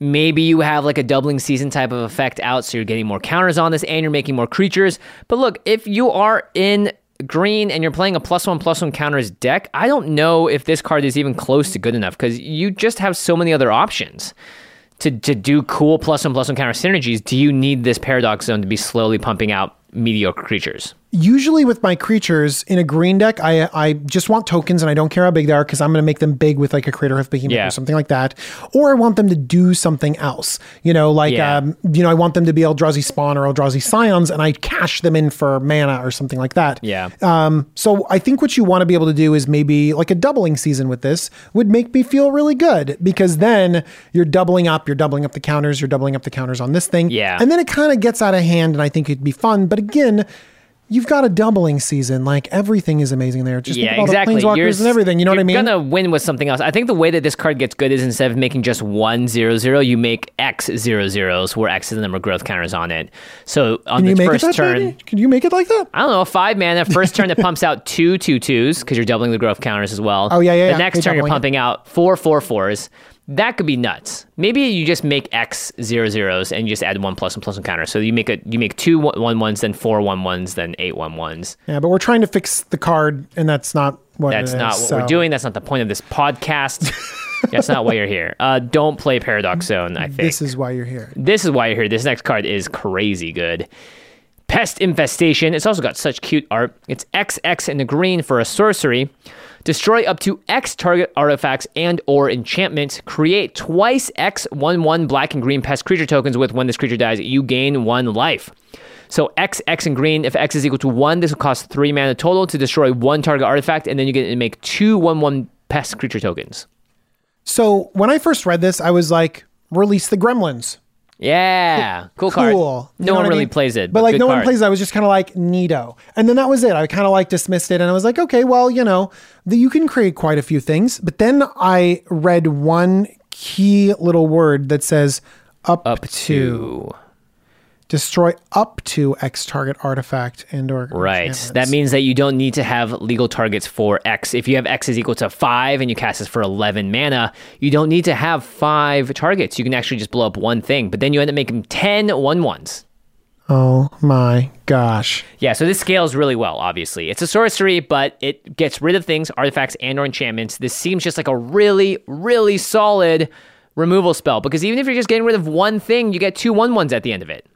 Maybe you have like a doubling season type of effect out, so you're getting more counters on this and you're making more creatures. But look, if you are in green and you're playing a plus one plus one counters deck, I don't know if this card is even close to good enough because you just have so many other options. To, to do cool plus one plus one counter synergies, do you need this paradox zone to be slowly pumping out mediocre creatures? Usually with my creatures in a green deck, I I just want tokens and I don't care how big they are because I'm going to make them big with like a Craterhoof Behemoth Yeah. or something like that. Or I want them to do something else. You know, like Yeah. um, you know, I want them to be Eldrazi Spawn or Eldrazi Scions, and I cash them in for mana or something like that. Yeah. Um, so I think what you want to be able to do is maybe like a doubling season with this would make me feel really good because then you're doubling up, you're doubling up the counters, you're doubling up the counters on this thing. Yeah. And then it kind of gets out of hand and I think it'd be fun. But again, you've got a doubling season. Like everything is amazing there. Just yeah, exactly. the planeswalkers and everything. You know what I you're mean? gonna win with something else. I think the way that this card gets good is instead of making just one zero zero, you make X zero zeros where X is the number of growth counters on it. So on Can you the make first it that turn, baby? Can you make it like that? I don't know, five mana. First turn it pumps out two two twos because you're doubling the growth counters as well. Oh, yeah, yeah, The yeah. next You're turn you're doubling it. pumping out four four fours. That could be nuts. Maybe you just make X zero zeros and you just add one plus one plus one counter. So you make a you make two one ones, then four one ones, then eight one ones. Yeah, but we're trying to fix the card, and that's not what That's not is, what so- we're doing. That's not the point of this podcast. That's not why you're here. Uh, don't play Paradox Zone. I think This is why you're here. this is why you're here. This next card is crazy good. Pest Infestation. It's also got such cute art. It's XX in the green for a sorcery. Destroy up to X target artifacts and or enchantments. Create twice X one one black and green pest creature tokens with when this creature dies, you gain one life. So X, X and green, if X is equal to one, this will cost three mana total to destroy one target artifact, and then you get to make two one one pest creature tokens. So when I first read this, I was like, release the gremlins. Yeah. Cool card. Cool. You No one really mean? plays it. But like good no one plays it. I was just kind of like neato. And then that was it. I kind of like dismissed it and I was like, okay, well, you know, the, you can create quite a few things. But then I read one key little word that says up, up to. to destroy up to X target artifact and or right. That means that you don't need to have legal targets for X. If you have X is equal to five and you cast this for eleven mana, you don't need to have five targets. You can actually just blow up one thing, but then you end up making 10 one ones. Oh my gosh. Yeah, so this scales really well, obviously. It's a sorcery, but it gets rid of things, artifacts, and or enchantments. This seems just like a really, really solid removal spell because even if you're just getting rid of one thing, you get two one ones at the end of it.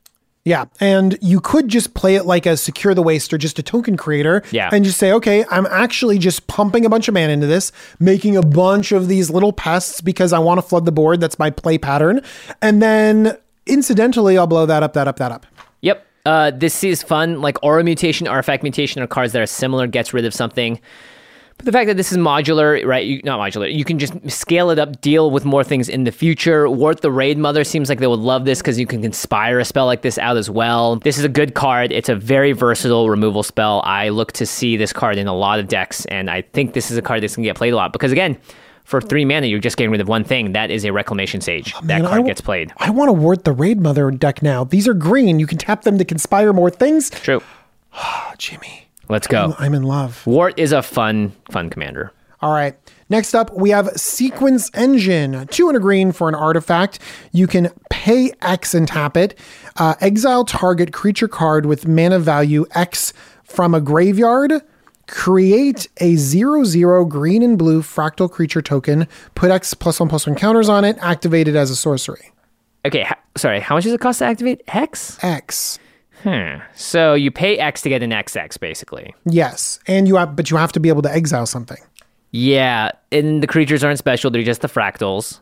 Yeah, and you could just play it like a secure the waste or just a token creator. Yeah. and just say, okay, I'm actually just pumping a bunch of mana into this, making a bunch of these little pests because I want to flood the board. That's my play pattern, and then incidentally, I'll blow that up, that up, that up. Yep. Uh, this is fun. Like aura mutation, artifact mutation are cards that are similar, gets rid of something. But the fact that this is modular, right? You, not modular. You can just scale it up, deal with more things in the future. Wort the Raidmother seems like they would love this because you can conspire a spell like this out as well. This is a good card. It's a very versatile removal spell. I look to see this card in a lot of decks, and I think this is a card that's going to get played a lot because, again, for three mana, you're just getting rid of one thing. That is a Reclamation Sage. Oh, that Man, I card w- gets played. I want to wart the Raid Mother deck now. These are green. You can tap them to conspire more things. True. Oh, Jimmy, Let's go. I'm in love. Wort is a fun, fun commander. All right. Next up, we have Sequence Engine. Two and a green for an artifact. You can pay X and tap it. Uh, exile target creature card with mana value X from a graveyard. Create a 0 0 green and blue fractal creature token. Put X plus 1 plus 1 counters on it. Activate it as a sorcery. Okay, ha- sorry. How much does it cost to activate X? X. Hmm. So you pay X to get an XX, basically. Yes. And you have, but you have to be able to exile something. Yeah, and the creatures aren't special; they're just the fractals.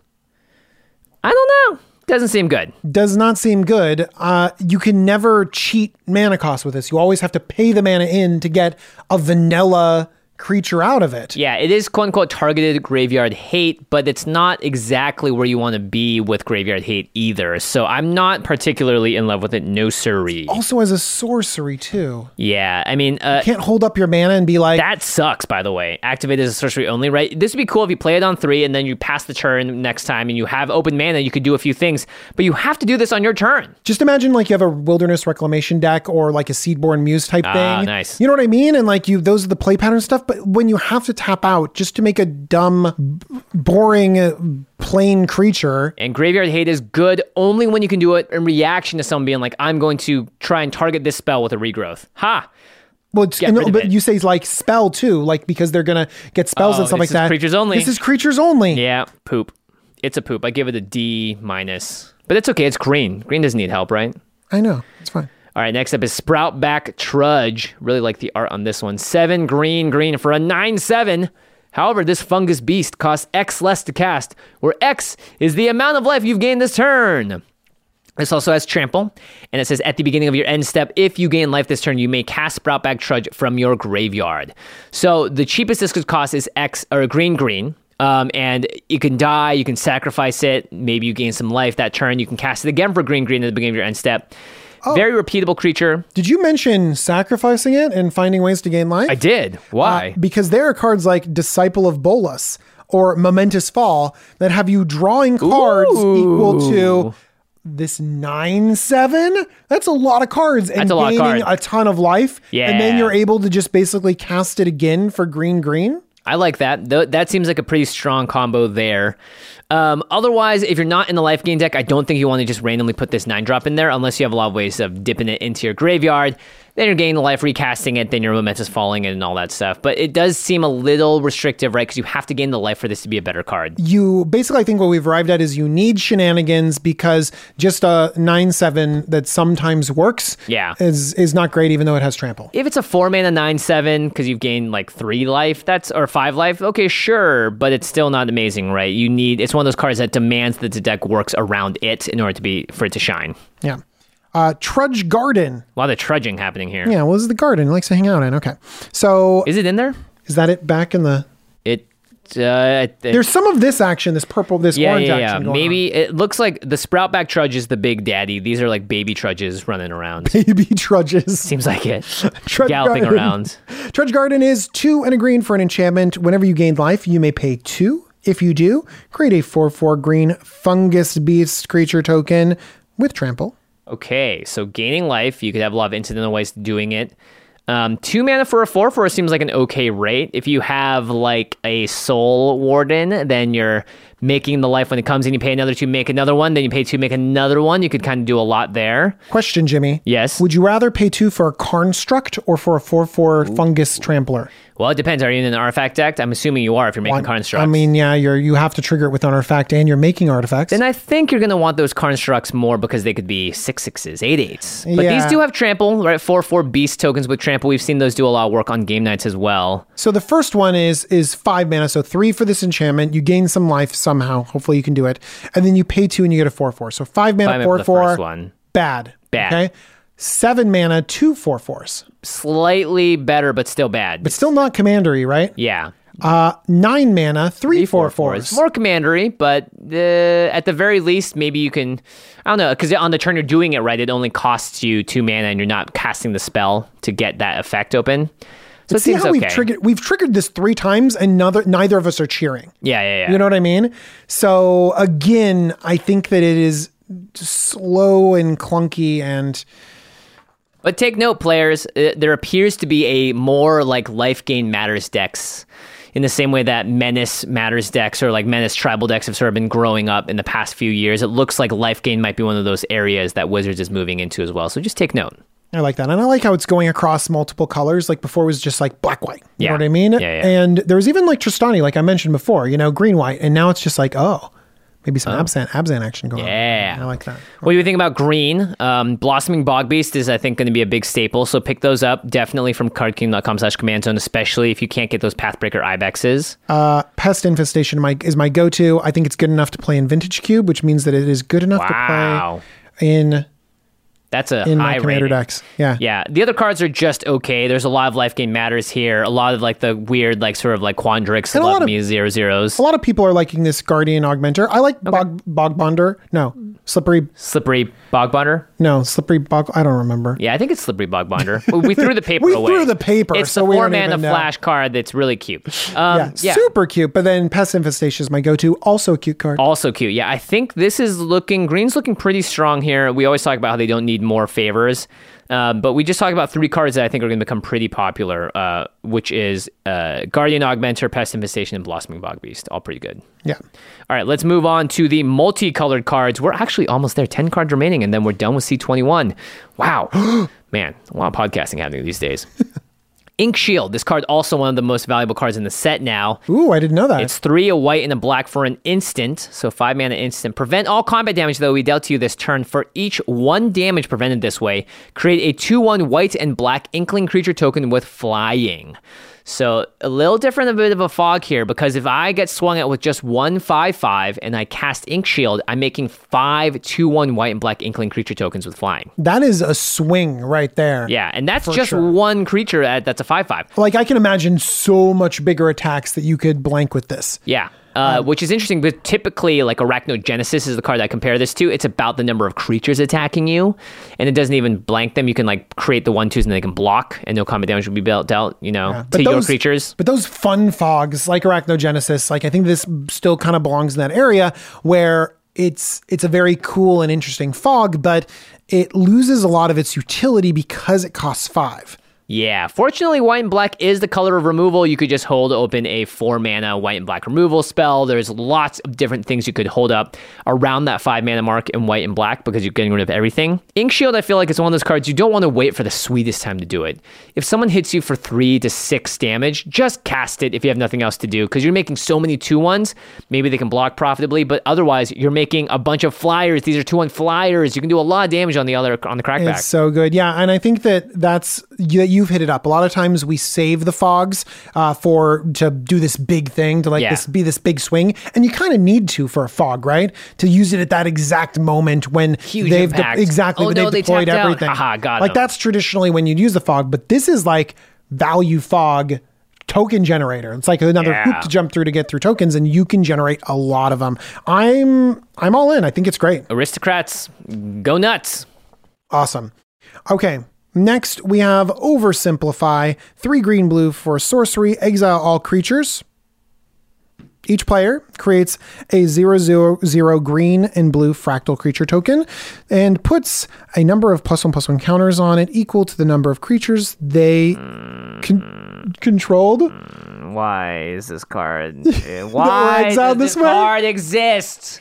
I don't know. Doesn't seem good. does not seem good. Uh, you can never cheat mana cost with this. You always have to pay the mana in to get a vanilla creature out of it. Yeah, it is quote unquote targeted graveyard hate, but it's not exactly where you want to be with graveyard hate either. So I'm not particularly in love with it. No siree. Also, as a sorcery too, Yeah, I mean, uh, can't hold up your mana and be like, That sucks, by the way. Activate as a sorcery only, right? This would be cool if you play it on three and then you pass the turn next time and you have open mana, you could do a few things, but you have to do this on your turn. just imagine like you have a wilderness reclamation deck or like a seedborn muse type Ah, thing. nice. You know what I mean? And like you, those are the play pattern stuff. But when you have to tap out just to make a dumb, boring, uh, plain creature, And graveyard hate is good only when you can do it in reaction to someone being like, I'm going to try and target this spell with a regrowth. Ha! Well, it's, and- but you say like spell too, like because they're gonna get spells Oh, and stuff this like is that. creatures only. This is creatures only. Yeah, poop. It's a poop. I give it a D minus. But it's okay. It's green. Green doesn't need help, right? I know. It's fine. All right, next up is Sproutback Trudge. Really like the art on this one. Seven green, green for a 9 7. However, this fungus beast costs X less to cast, where X is the amount of life you've gained this turn. This also has trample, and it says at the beginning of your end step, if you gain life this turn, you may cast Sproutback Trudge from your graveyard. So the cheapest this could cost is X or green green. Um, and you can die, you can sacrifice it, maybe you gain some life that turn, you can cast it again for green green at the beginning of your end step. Very repeatable creature. Did you mention sacrificing it and finding ways to gain life? I did. Why? Uh, because there are cards like Disciple of Bolas or Momentous Fall that have you drawing cards equal to this nine seven. That's a lot of cards and a gaining a ton of life. and then you're able to just basically cast it again for green green. I like that. Th- that seems like a pretty strong combo there. Um, otherwise, if you're not in the life gain deck, I don't think you want to just randomly put this nine drop in there unless you have a lot of ways of dipping it into your graveyard. Then you're gaining the life, recasting it, then your momentous falling and all that stuff. But it does seem a little restrictive, right? Because you have to gain the life for this to be a better card. You basically, I think what we've arrived at is you need shenanigans because just a nine seven that sometimes works, Yeah. is is not great even though it has trample. If it's a four mana nine seven because you've gained like three life, that's or five life, okay, sure, but it's still not amazing, right? You need it's one of those cards that demands that the deck works around it in order to be for it to shine. Yeah. Uh, Trudge Garden. A lot of trudging happening here. Yeah, well, this is the garden. It likes to hang out in. Okay. So Is it in there? is that it back in the. It. Uh, it- There's some of this action, this purple, this yeah, orange yeah, yeah. action. going Maybe it looks like the Sproutback Trudge is the big daddy. These are like baby trudges running around. on. Baby trudges. Seems like it. Trudge Galloping Garden. around. Trudge Garden is two and a green for an enchantment. Whenever you gain life, you may pay two. If you do, create a 4 4 green fungus beast creature token with trample. Okay, so gaining life, you could have a lot of incidental ways to doing it. Um, two mana for a four four seems like an okay rate. If you have like a soul warden, then you're making the life when it comes in. You pay another two, make another one. Then you pay two, make another one. You could kind of do a lot there. Question, Jimmy. Yes. Would you rather pay two for a Karnstruct or for a 4 4 fungus trampler? Well, it depends. Are you in an artifact deck? I'm assuming you are if you're making constructs. I mean, yeah, you're you have to trigger it with an artifact and you're making artifacts. Then I think you're going to want those constructs more because they could be six sixes, eight eights. But Yeah. these do have trample, right? Four four beast tokens with trample. We've seen those do a lot of work on game nights as well. So the first one is is five mana, so three for this enchantment. You gain some life somehow. Hopefully you can do it, and then you pay two and you get a four four. So five mana, Five four for four. first one. Bad. Bad. Okay. Seven mana, two four fours, Slightly better, but still bad. but still not commandery, right? yeah. Uh, nine mana, three, Three four four fours. More commandery, but uh, at the very least, maybe you can. I don't know, because on the turn you're doing it right, it only costs you two mana, and you're not casting the spell to get that effect open. So See how okay. we've triggered we've triggered this three times, and neither neither of us are cheering. yeah, yeah, yeah. You know what I mean? So again, I think that it is slow and clunky and But take note, players, uh, there appears to be a more like life gain matters decks in the same way that menace matters decks or like menace tribal decks have sort of been growing up in the past few years. It looks like life gain might be one of those areas that Wizards is moving into as well. So just take note. I like that. And I like how it's going across multiple colors. Like before it was just like black white. You Yeah. know what I mean? Yeah, yeah. And there was even like Trostani, like I mentioned before, you know, green white. And now it's just like, oh, maybe some Abzan, Abzan action going Yeah. on. Yeah. I like that. What do you think about green? Um, Blossoming Bogbeast is, I think, going to be a big staple. So pick those up definitely from cardking.com slash command zone, especially if you can't get those Pathbreaker Ibexes. Uh, Pest Infestation my, is my go to. I think it's good enough to play in Vintage Cube, which means that it is good enough Wow. to play in That's a in high my commander rating. decks. Yeah. Yeah, the other cards are just okay. There's a lot of life game matters here. A lot of like the weird, like sort of like Quandrix, And a lot love of- me zero zeros, A lot of people are liking this Guardian Augmenter. I like Bog Bog Bonder. No, Slippery. slippery bog bonder. No, Slippery Bog. I don't remember. Yeah, I think it's slippery bog bonder. we threw the paper We away. threw the paper, It's so the four even know. flash card that's really cute. Um, yeah, yeah, super cute. But then Pest Infestation is my go-to. Also a cute card. Also cute. Yeah, I think this is looking green's looking pretty strong here. We always talk about how they don't need more favors. Um, but we just talked about three cards that I think are going to become pretty popular, uh, which is uh, Guardian Augmenter, Pest Infestation, and Blossoming Bogbeast. All pretty good. Yeah. All right, let's move on to the multicolored cards. We're actually almost there. 10 cards remaining, and then we're done with C21. Wow. Man, a lot of podcasting happening these days. Inkshield. This card also one of the most valuable cards in the set now. Ooh, I didn't know that. It's three, a white, and a black for an instant. So five mana instant. Prevent all combat damage, though, we dealt to you this turn. For each one damage prevented this way, create a 2 1 white and black Inkling creature token with flying. So a little different, a bit of a fog here, because if I get swung at with just one 5 5 and I cast Inkshield, I'm making five 2 1 white and black Inkling creature tokens with flying. that is a swing right there. Yeah, and that's just sure. one creature at, that's a 5 5. Like I can imagine so much bigger attacks that you could blank with this. Yeah. Uh, which is interesting, but typically, like Arachnogenesis is the card I compare this to. It's about the number of creatures attacking you, and it doesn't even blank them. You can like create the one twos and they can block, and no combat damage will be dealt, dealt you know, to your creatures. But those fun fogs like Arachnogenesis, like I think this still kind of belongs in that area where it's it's a very cool and interesting fog, but it loses a lot of its utility because it costs five. Yeah, fortunately, white and black is the color of removal. You could just hold open a four mana white and black removal spell. There's lots of different things you could hold up around that five mana mark in white and black because you're getting rid of everything. Inkshield, I feel like it's one of those cards you don't want to wait for the sweetest time to do it. If someone hits you for three to six damage, just cast it if you have nothing else to do because you're making so many two ones. Maybe they can block profitably, but otherwise, you're making a bunch of flyers. These are two one flyers. You can do a lot of damage on the other on the crackback. It's so good. Yeah. And I think that that's, that you've hit it up. A lot of times we save the fogs uh, for, to do this big thing, to like Yeah. this, be this big swing. And you kind of need to for a fog, right? To use it at that exact moment when Huge they've, de- exactly, Oh, when no, they've deployed out. everything. Haha, got like him. that's traditionally when you'd use the fog, but this is like value fog token generator. It's like another Yeah. hoop to jump through to get through tokens and you can generate a lot of them. I'm, I'm all in. I think it's great. Aristocrats, go nuts. Awesome. Okay. Next, we have Oversimplify. Three green blue for sorcery. Exile all creatures. Each player creates a zero zero zero green and blue fractal creature token and puts a number of plus one plus one counters on it equal to the number of creatures they con- controlled. Mm, why is this card? Why does this this way? card exist?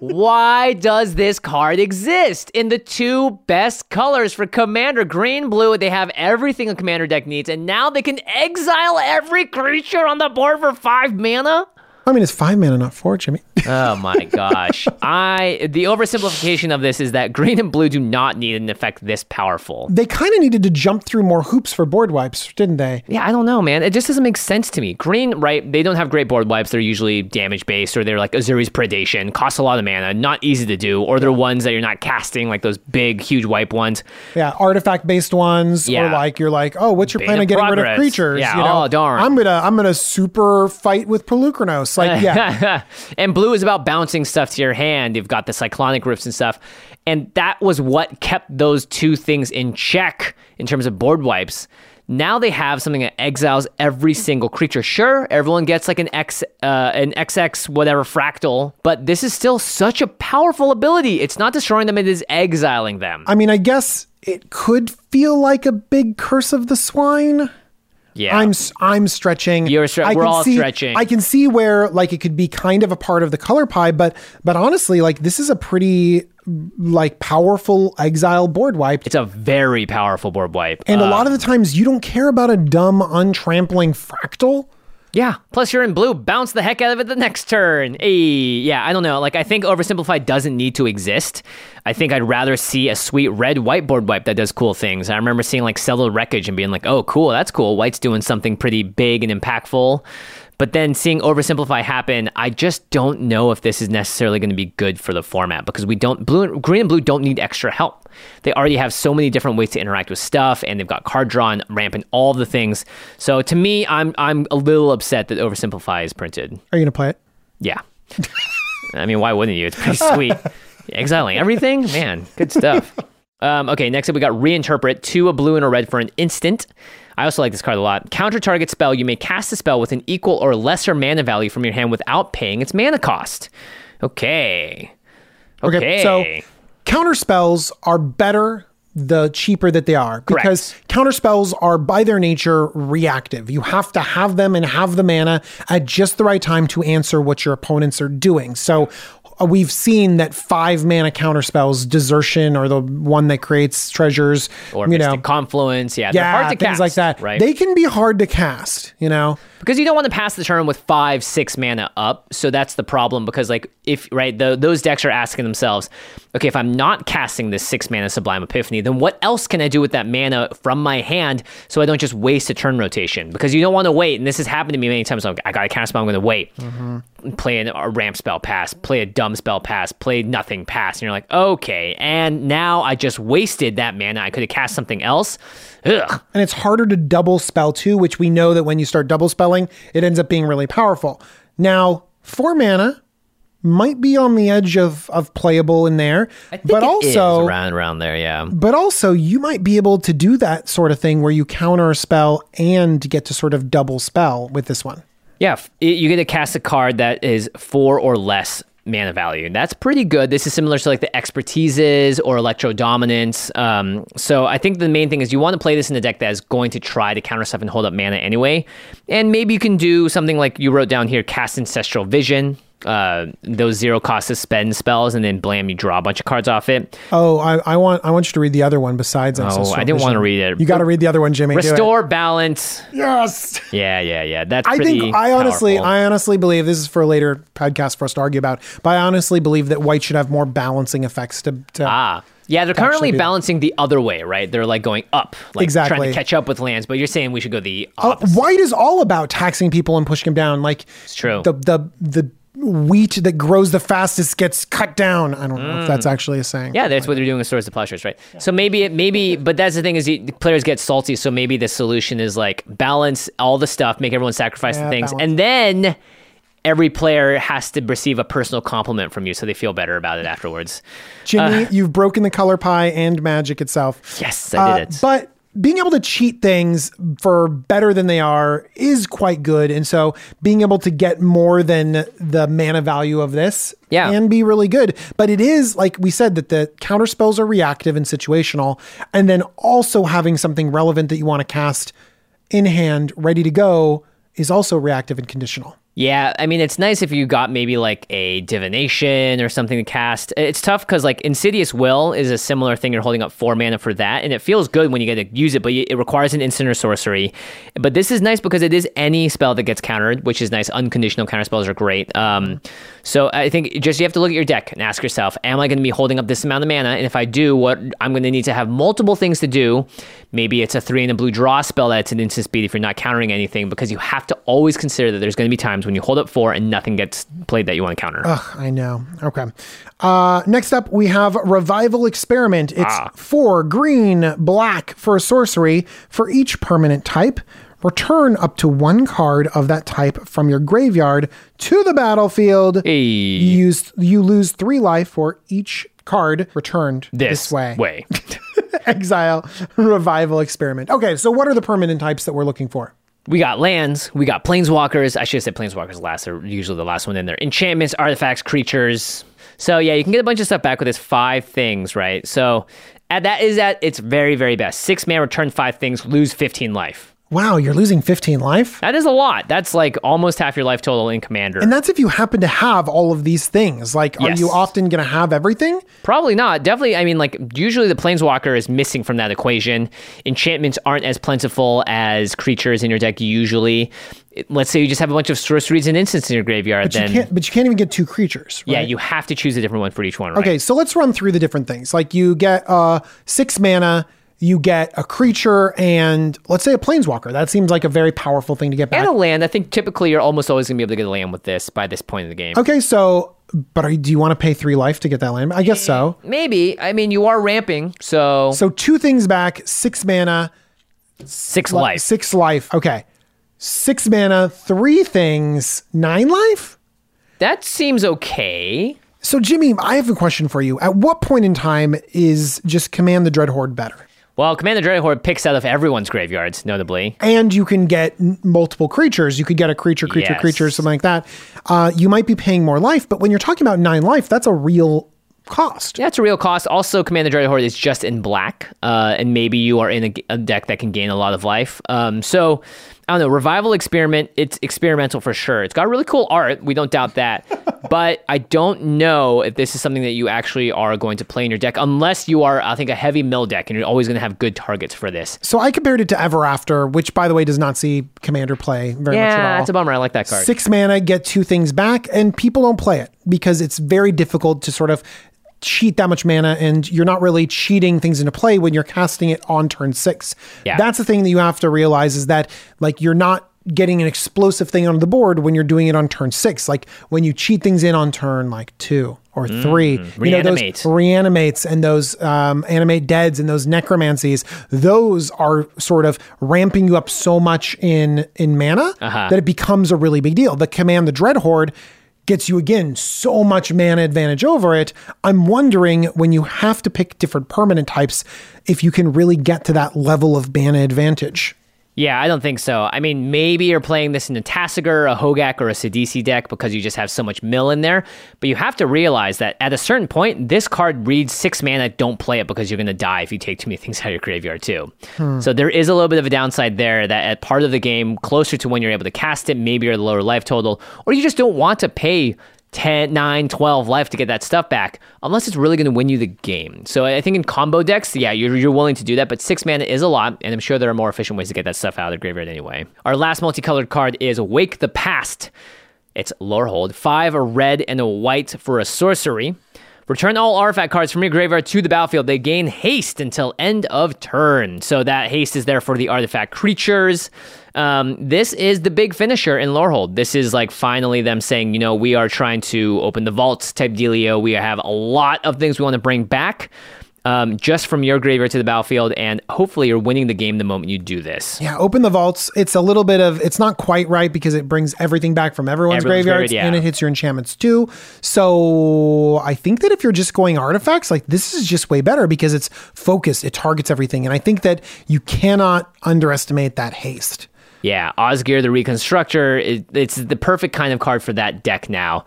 Why does this card exist in the two best colors for Commander? Green, blue. They have everything a Commander deck needs, and now they can exile every creature on the board for five mana. I mean, it's five mana, not four, Jimmy. Oh my gosh! I the oversimplification of this is that green and blue do not need an effect this powerful. they kind of needed to jump through more hoops for board wipes, didn't they? Yeah, I don't know, man. It just doesn't make sense to me. Green, right? They don't have great board wipes. They're usually damage based, or they're like Ezuri's Predation, costs a lot of mana, not easy to do, or they're ones that you're not casting, like those big, huge wipe ones. Yeah, artifact based ones, or Yeah. like you're like, oh, what's your Bane plan of of getting rid of creatures? Yeah, you know, oh, darn. I'm gonna I'm gonna super fight with Pelucranos. Like, yeah, and blue is about bouncing stuff to your hand. You've got the cyclonic rifts and stuff. And that was what kept those two things in check in terms of board wipes. Now they have something that exiles every single creature. Sure, everyone gets like an X, uh, an XX whatever fractal, but this is still such a powerful ability. It's not destroying them; it is exiling them. I mean, I guess it could feel like a big curse of the swine. Yeah, I'm I'm stretching. You're stre- I we're can all see, stretching. I can see where like it could be kind of a part of the color pie, but but honestly, like this is a pretty like powerful exile board wipe. it's a very powerful board wipe. and Uh, a lot of the times you don't care about a dumb untrampling fractal. Yeah. Plus, you're in blue. Bounce the heck out of it the next turn. Hey, yeah. I don't know. Like, I think oversimplified doesn't need to exist. I think I'd rather see a sweet red whiteboard wipe that does cool things. I remember seeing like Cellular Wreckage and being like, "Oh, cool. That's cool. White's doing something pretty big and impactful." But then seeing oversimplify happen, I just don't know if this is necessarily going to be good for the format because we don't blue, green and blue don't need extra help. They already have so many different ways to interact with stuff, and they've got card draw and ramp and all the things. So to me, I'm I'm a little upset that oversimplify is printed. Are you gonna play it? Yeah, I mean, why wouldn't you? It's pretty sweet. Exiling everything, man, good stuff. Um, okay, next up we got reinterpret two a blue and a red for an instant. I also like this card a lot. Counter target spell. You may cast a spell with an equal or lesser mana value from your hand without paying its mana cost. Okay. Okay. so counter spells are better the cheaper that they are because counter spells are by their nature reactive. You have to have them and have the mana at just the right time to answer what your opponents are doing. So Uh, we've seen that five mana counter spells, Desertion or the one that creates treasures, Or you Mystic know, Confluence. Yeah, yeah, hard to things cast, like that. Right. They can be hard to cast. You know, because you don't want to pass the turn with five, six mana up. So that's the problem. Because like if right, the, those decks are asking themselves, okay, if I'm not casting this six mana Sublime Epiphany, then what else can I do with that mana from my hand so I don't just waste a turn rotation? Because you don't want to wait, and this has happened to me many times. Like, I got a cast spell, I'm going to wait, mm-hmm. play an, a ramp spell pass, play a dumb spell pass, play nothing pass, and you're like, okay, and now I just wasted that mana. I could have cast something else. Ugh. and it's harder to double spell too, which we know that when you start double spelling, it ends up being really powerful. Now, four mana might be on the edge of of playable in there, I think but also around around there, yeah. but also you might be able to do that sort of thing where you counter a spell and get to sort of double spell with this one. Yeah, you get to cast a card that is four or less mana value. That's pretty good. This is similar to like the expertises or Electrodominance. Um, so I think the main thing is you want to play this in a deck that is going to try to counter stuff and hold up mana anyway. And maybe you can do something like you wrote down here: cast ancestral vision. Uh, those zero cost to spend spells, and then blam, you draw a bunch of cards off it. Oh, I, I want I want you to read the other one besides. Oh, Ancestral I didn't want to read it. You got to read the other one, Jimmy. Restore balance. Yes. Yeah, yeah, yeah. That's I think I honestly, powerful. I honestly believe this is for a later podcast for us to argue about. But I honestly believe that white should have more balancing effects to. to Ah. Yeah, they're currently balancing the other way, right? They're like going up, like exactly. trying to catch up with lands. But you're saying we should go the Uh, white is all about taxing people and pushing them down. Like it's true. The the the wheat that grows the fastest gets cut down. I don't know if that's actually a saying. Mm. yeah, that's what they're doing with Swords to Plowshares, right? So maybe it, maybe, but that's the thing is you, players get salty. So maybe the solution is like balance all the stuff, make everyone sacrifice Yeah, the things, balance. and then every player has to receive a personal compliment from you, so they feel better about it afterwards. Jimmy, you've broken the color pie and magic itself. Yes, I did Uh, it. But being able to cheat things for better than they are is quite good. And so being able to get more than the mana value of this Yeah. can be really good. But it is, like we said, that the counter spells are reactive and situational. And then also having something relevant that you want to cast in hand, ready to go, is also reactive and conditional. Yeah, I mean, it's nice if you got maybe like a divination or something to cast. It's tough because like Insidious Will is a similar thing. You're holding up four mana for that, and it feels good when you get to use it, but it requires an instant or sorcery. But this is nice because it is any spell that gets countered, which is nice. Unconditional counter spells are great. Um, so I think just you have to look at your deck and ask yourself, am I going to be holding up this amount of mana? And if I do, what I'm going to need to have multiple things to do. Maybe it's a three and a blue draw spell that's an instant speed if you're not countering anything, because you have to always consider that there's going to be times when you hold up four and nothing gets played that you want to counter. Ugh, I know. Okay. Uh, next up, we have Revival Experiment. It's four green, black for a sorcery for each permanent type. Return up to one card of that type from your graveyard to the battlefield. Hey. You use you lose three life for each card returned this, this way. way. Exile Revival Experiment. Okay, so what are the permanent types that we're looking for? We got lands, we got planeswalkers. I should have said planeswalkers last. They're usually the last one in there. Enchantments, artifacts, creatures. So yeah, you can get a bunch of stuff back with this five things, right? So at that is at its very, very best. Six man return five things, lose 15 life. Wow, you're losing 15 life? That is a lot. That's like almost half your life total in commander. And that's if you happen to have all of these things. Like, are you often going to have everything? Probably not. Definitely, I mean, like, usually the planeswalker is missing from that equation. Enchantments aren't as plentiful as creatures in your deck usually. Let's say you just have a bunch of sorceries and instants in your graveyard, But then you can't. But you can't even get two creatures. yeah, right? you have to choose a different one for each one, right? Okay, so let's run through the different things. Like you get uh six mana, you get a creature, and let's say a planeswalker. That seems like a very powerful thing to get back. And a land. I think typically you're almost always going to be able to get a land with this by this point in the game. okay, so but are, do you want to pay three life to get that land? I guess so. Eh, maybe. I mean, you are ramping, so, So two things back, six mana, six li- life. six life. Okay, six mana, three things, nine life. That seems okay. So Jimmy, I have a question for you. At what point in time is just Command the Dreadhorde better? Well, Command the Dreadhorde picks out of everyone's graveyards, notably. and you can get n- multiple creatures. You could get a creature, creature, Yes. creature, something like that. Uh, you might be paying more life, but when you're talking about nine life, that's a real cost. Yeah, it's a real cost. Also, Command the Dreadhorde is just in black, uh, and maybe you are in a, a deck that can gain a lot of life. Um, so I don't know, Revival Experiment, it's experimental for sure. It's got really cool art. We don't doubt that. but I don't know if this is something that you actually are going to play in your deck unless you are, I think, a heavy mill deck and you're always going to have good targets for this. So I compared it to Ever After, which, by the way, does not see Commander play very much at Yeah, all. that's a bummer. I like that card. Six mana, get two things back, and people don't play it because it's very difficult to sort of cheat that much mana, and you're not really cheating things into play when you're casting it on turn six. Yeah. That's the thing that you have to realize is that like you're not getting an explosive thing on the board when you're doing it on turn six. Like when you cheat things in on turn like two or three, you know, those reanimates and those um, animate deads and those necromancies, those are sort of ramping you up so much in in mana that it becomes a really big deal. The Command the Dreadhorde gets you again so much mana advantage over it. I'm wondering when you have to pick different permanent types if you can really get to that level of mana advantage. Yeah, I don't think so. I mean, maybe you're playing this in a Tasigur, a Hogak, or a Sidisi deck because you just have so much mill in there. But you have to realize that at a certain point, this card reads six mana. Don't play it because you're going to die if you take too many things out of your graveyard, too. Hmm. So there is a little bit of a downside there that at part of the game, closer to when you're able to cast it, maybe you're at a lower life total, or you just don't want to pay 10, 9, 12 life to get that stuff back, unless it's really going to win you the game. So I think in combo decks, yeah, you're, you're willing to do that, but six mana is a lot, and I'm sure there are more efficient ways to get that stuff out of the graveyard anyway. Our last multicolored card is Wake the Past. It's Lorehold. Five, a red and a white for a sorcery. Return all artifact cards from your graveyard to the battlefield. They gain haste until end of turn. So that haste is there for the artifact creatures. Um, this is the big finisher in Lorehold. This is like finally them saying, you know, we are trying to open the vaults type dealio. We have a lot of things we want to bring back um, just from your graveyard to the battlefield, and hopefully you're winning the game the moment you do this. Yeah, open the vaults. It's a little bit of it's not quite right because it brings everything back from everyone's, Everyone's graveyards graveyard, yeah. and it hits your enchantments too. So I think that if you're just going artifacts, like this is just way better because it's focused, it targets everything. And I think that you cannot underestimate that haste. Yeah, Osgir the Reconstructor, it, it's the perfect kind of card for that deck now.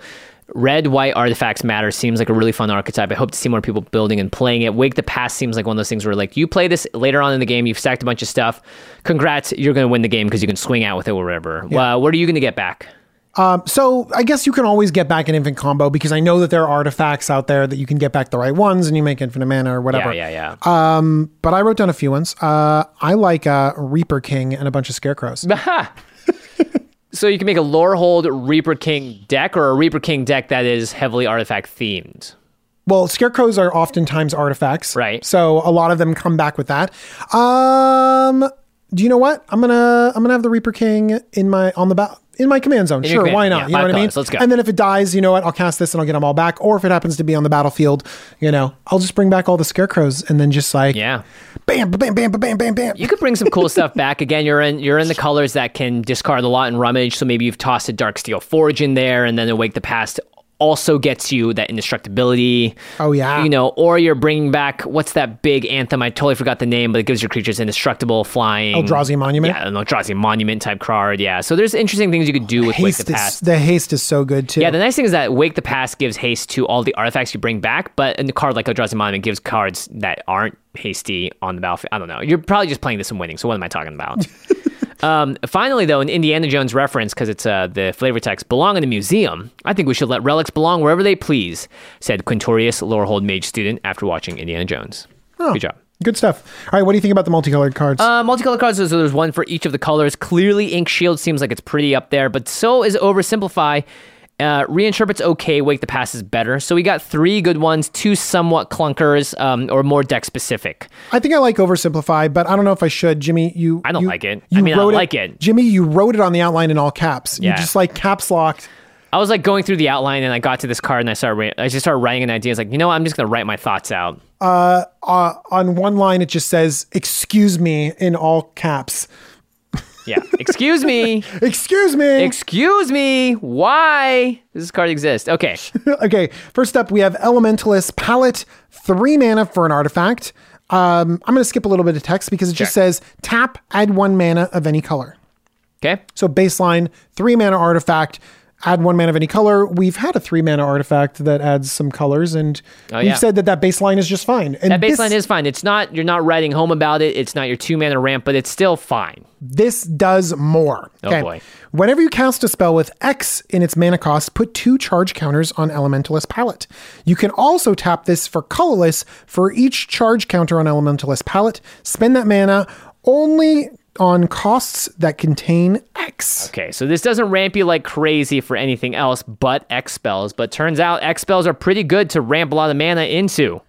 Red, white artifacts matter seems like a really fun archetype. I hope to see more people building and playing it. Wake the Past seems like one of those things where, like, you play this later on in the game, you've stacked a bunch of stuff. Congrats, you're going to win the game because you can swing out with it wherever. Well, uh, what are you going to get back? Um, so I guess you can always get back an infant combo because I know that there are artifacts out there that you can get back the right ones and you make infinite mana or whatever. Yeah, yeah, yeah. Um, but I wrote down a few ones. Uh, I like uh, Reaper King and a bunch of scarecrows. so you can make a Lorehold Reaper King deck or a Reaper King deck that is heavily artifact themed. Well, scarecrows are oftentimes artifacts, Right. So a lot of them come back with that. Um, do you know what? I'm gonna I'm gonna have the Reaper King in my on the ba- in my command zone. your Sure, command- why yeah, not? you know what I mean? Let's go. And then if it dies, you know what? I'll cast this and I'll get them all back. Or if it happens to be on the battlefield, you know, I'll just bring back all the scarecrows and then just like Yeah. bam, bam, bam, bam, bam, bam, bam. You could bring some cool stuff back. Again, you're in you're in the colors that can discard a lot in rummage. So maybe you've tossed a Darksteel Forge in there, and then awake the past also gets you that indestructibility. Oh, yeah. you know, or you're bringing back what's that big anthem? I totally forgot the name, but it gives your creatures indestructible flying. Oh, Eldrazi Monument? Yeah, an Eldrazi Monument type card. Yeah, so there's interesting things you could do with Wake Haste the is Past. the haste is so good too. Yeah, the nice thing is that Wake the Past gives haste to all the artifacts you bring back, but in the card like Eldrazi Monument gives cards that aren't hasty on the battlefield. I don't know. You're probably just playing this and winning. So what am I talking about? um, finally, though, an Indiana Jones reference because it's uh, the flavor text belong in the museum. I think we should let relics belong wherever they please," said Quintorius Lorehold Mage student after watching Indiana Jones. Good job. Good stuff. All right, what do you think about the multicolored cards? Uh, multicolored cards, so there's one for each of the colors. Clearly, Inkshield seems like it's pretty up there, but so is Oversimplify. Uh, Reinterpret's okay. Wake the Past is better. So we got three good ones, two somewhat clunkers, um, or more deck specific. I think I like oversimplify, but I don't know if I should. Jimmy, you I don't you- like it. I You mean, I wrote like it. Jimmy, you wrote it on the outline in all caps. You Yeah. just like caps locked. I was like going through the outline and I got to this card and I started, I just started writing an idea. I was like, you know what? I'm just going to write my thoughts out. Uh, Uh, on one line, it just says "excuse me" in all caps. Yeah. Excuse me. Excuse me. Excuse me. Why does this card exist? Okay. okay, first up, we have Elementalist Palette, three mana for an artifact. Um, I'm going to skip a little bit of text because it just says tap, add one mana of any color. Okay. So baseline, three mana artifact, add one mana of any color. We've had a three mana artifact that adds some colors, and Oh, we've said that that baseline is just fine. And That this- baseline is fine. It's not you're not writing home about it. It's not your two mana ramp, but it's still fine. This does more. Oh, boy. Whenever you cast a spell with X in its mana cost, put two charge counters on Elementalist Palette. You can also tap this for colorless for each charge counter on Elementalist Palette. Spend that mana only on costs that contain X. Okay, so this doesn't ramp you like crazy for anything else but X spells, but turns out X spells are pretty good to ramp a lot of mana into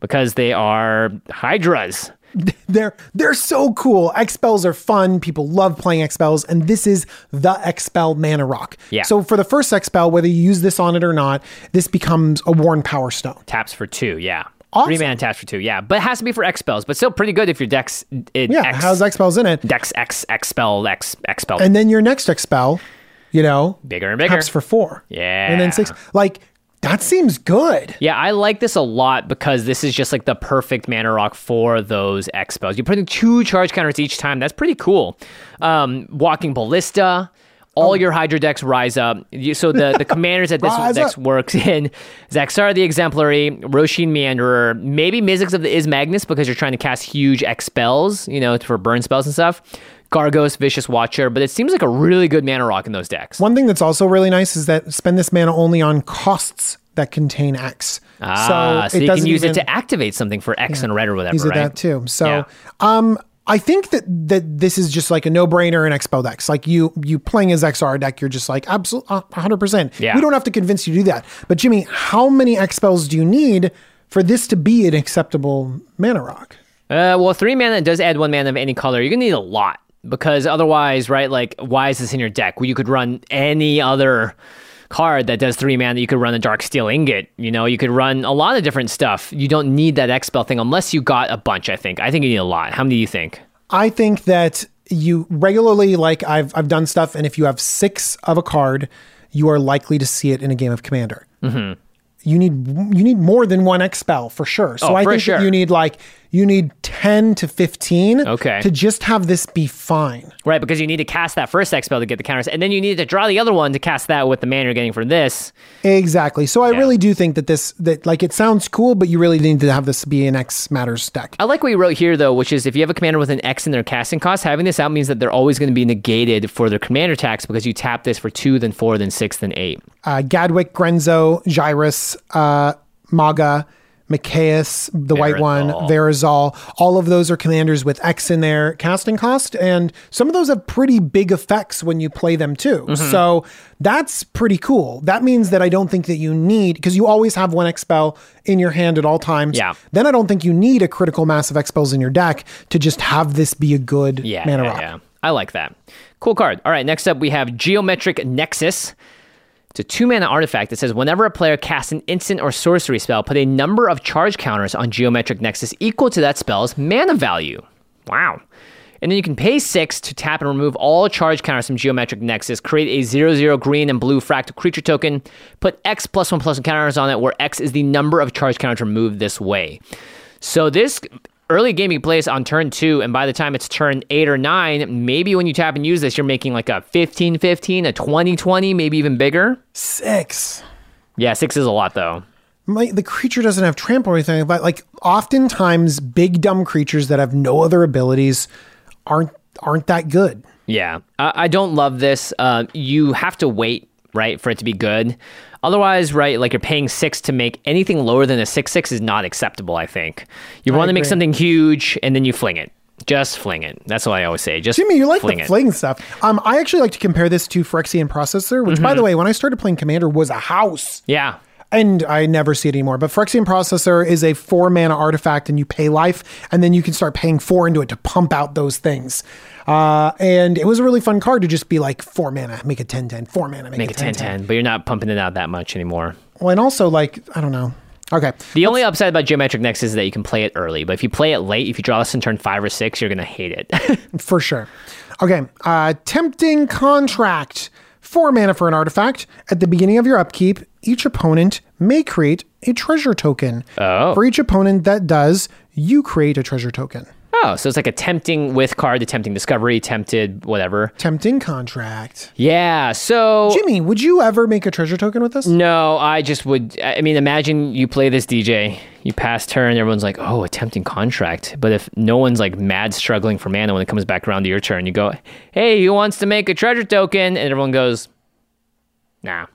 because they are Hydras. They're they're so cool. X spells are fun. People love playing X spells, and this is the X spell mana rock. Yeah. So for the first X spell, whether you use this on it or not, this becomes a Worn Powerstone. Taps for two, yeah. Awesome. Three mana taps for two, yeah. But it has to be for X spells, but still pretty good if your deck's it, Yeah, X, has X spells in it. Dex X X spell X X spell. And then your next X spell, you know, Bigger and bigger. taps for four. Yeah. And then six. Like, that seems good. Yeah, I like this a lot because this is just like the perfect mana rock for those X spells. You're putting two charge counters each time. That's pretty cool. Um, walking Ballista. All your Hydra decks rise up. You, so the, the commanders that this deck works in Zaxar the Exemplary, Rosheen Meanderer, maybe Mizzix of the Izmagnus because you're trying to cast huge X spells, you know, for burn spells and stuff. Gargos, Vicious Watcher, but it seems like a really good mana rock in those decks. One thing that's also really nice is that spend this mana only on costs that contain X. Ah, so, you can use even- it to activate something for X and red or whatever, use it right? that too. So, Yeah. um, I think that that this is just like a no brainer in Expo decks. Like you you playing as XR deck, you're just like absolutely hundred percent. Yeah. We don't have to convince you to do that. But Jimmy, how many expels do you need for this to be an acceptable mana rock? Uh, well, three mana does add one mana of any color. You're gonna need a lot because otherwise, right? Like, why is this in your deck? Well, you could run any other card that does three mana. You could run a Darksteel Ingot. You know, you could run a lot of different stuff. You don't need that X spell thing unless you got a bunch. I think. I think you need a lot. How many do you think? I think that you regularly like I've I've done stuff, and if you have six of a card, you are likely to see it in a game of Commander. Mm-hmm. You need you need more than one X spell for sure. So Oh, I think sure. that you need like you need ten to fifteen. Okay. To just have this be fine. Right, because you need to cast that first X spell to get the counters, and then you need to draw the other one to cast that with the mana you're getting from this. Exactly. So I really do think that this that like it sounds cool, but you really need to have this be an X matters deck. I like what you wrote here, though, which is if you have a commander with an X in their casting cost, having this out means that they're always going to be negated for their commander tax because you tap this for two, then four, then six, then eight. uh, Gadwick, Grenzo, Gyrus, uh, Maga, Mikaeus, the white one. Verazol. All of those are commanders with X in their casting cost, and some of those have pretty big effects when you play them too. Mm-hmm. So that's pretty cool. That means that I don't think that you need because you always have one X spell in your hand at all times. Yeah. Then I don't think you need a critical mass of X spells in your deck to just have this be a good Yeah, mana yeah, rock. yeah. I like that. Cool card. All right, next up we have Geometric Nexus. It's a two mana artifact that says whenever a player casts an instant or sorcery spell, put a number of charge counters on Geometric Nexus equal to that spell's mana value. Wow. And then you can pay six to tap and remove all charge counters from Geometric Nexus. Create a 0 0 green and blue fractal creature token. Put X plus one plus one counters on it, where X is the number of charge counters removed this way. So this early game you on turn two, and by the time it's turn eight or nine, maybe when you tap and use this, you're making like a 15 15, a 20 20, maybe even bigger. Six. Yeah, six is a lot though. my, the creature doesn't have trample or anything, but like oftentimes big dumb creatures that have no other abilities aren't aren't that good. Yeah, I, I don't love this. Uh, you have to wait, right, for it to be good. Otherwise, right, like you're paying six to make anything lower than a six six is not acceptable. I think you want to make something huge and then you fling it. Just fling it. That's what I always say. Just Jimmy, you like fling the it. fling stuff. Um, I actually like to compare this to Phyrexian Processor, which Mm-hmm. by the way, when I started playing Commander was a house. Yeah, And I never see it anymore. But Phyrexian Processor is a four mana artifact, and you pay life, and then you can start paying four into it to pump out those things. Uh, and it was a really fun card to just be like four mana, make a 10 10, four mana, make, make a it 10 10, but you're not pumping it out that much anymore. Well, and also, like, I don't know. Okay. The only upside about Geometric Nexus is that you can play it early, but if you play it late, if you draw this in turn five or six, you're gonna hate it. For sure. Okay. Uh, tempting contract. Four mana for an artifact. At the beginning of your upkeep, each opponent may create a treasure token. Oh. For each opponent that does, you create a treasure token. Oh, so it's like a tempting with card, a tempting discovery, tempted whatever. Tempting contract. Yeah. So Jimmy, would you ever make a treasure token with this? no, I just would. I mean, imagine you play this DJ, you pass turn, everyone's like, "Oh, a tempting contract." But if no one's like mad struggling for mana when it comes back around to your turn, you go, "Hey, who wants to make a treasure token?" And everyone goes, "Nah."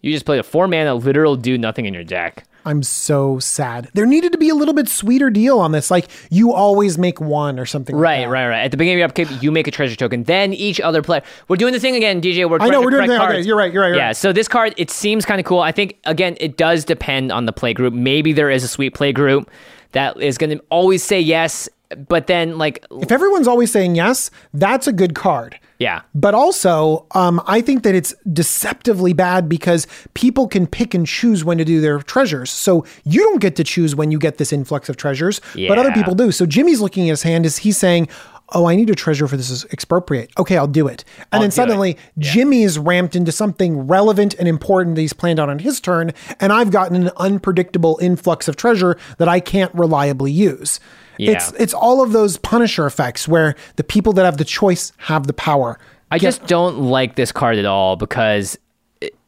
You just played a four mana literal do nothing in your deck. I'm so sad. There needed to be a little bit sweeter deal on this. Like you always make one or something. like Right, that. right, right. At the beginning of your upkeep, you make a treasure token. Then each other player. We're doing the thing again, DJ. We're I know, we're doing the thing. Okay, you're right, you're right, you're yeah. right. So this card, it seems kind of cool. I think again, it does depend on the play group. Maybe there is a sweet play group that is going to always say yes, but then like, If everyone's always saying yes, that's a good card. yeah, But also, um, I think that it's deceptively bad because people can pick and choose when to do their treasures. So you don't get to choose when you get this influx of treasures, but other people do. So Jimmy's looking at his hand as he's saying, Oh, I need a treasure for this is expropriate. Okay, I'll do it. And I'll then suddenly it. suddenly Jimmy's ramped into something relevant and important that he's planned out on his turn, and I've gotten an unpredictable influx of treasure that I can't reliably use. It's Yeah. it's all of those Punisher effects where the people that have the choice have the power. I just don't like this card at all because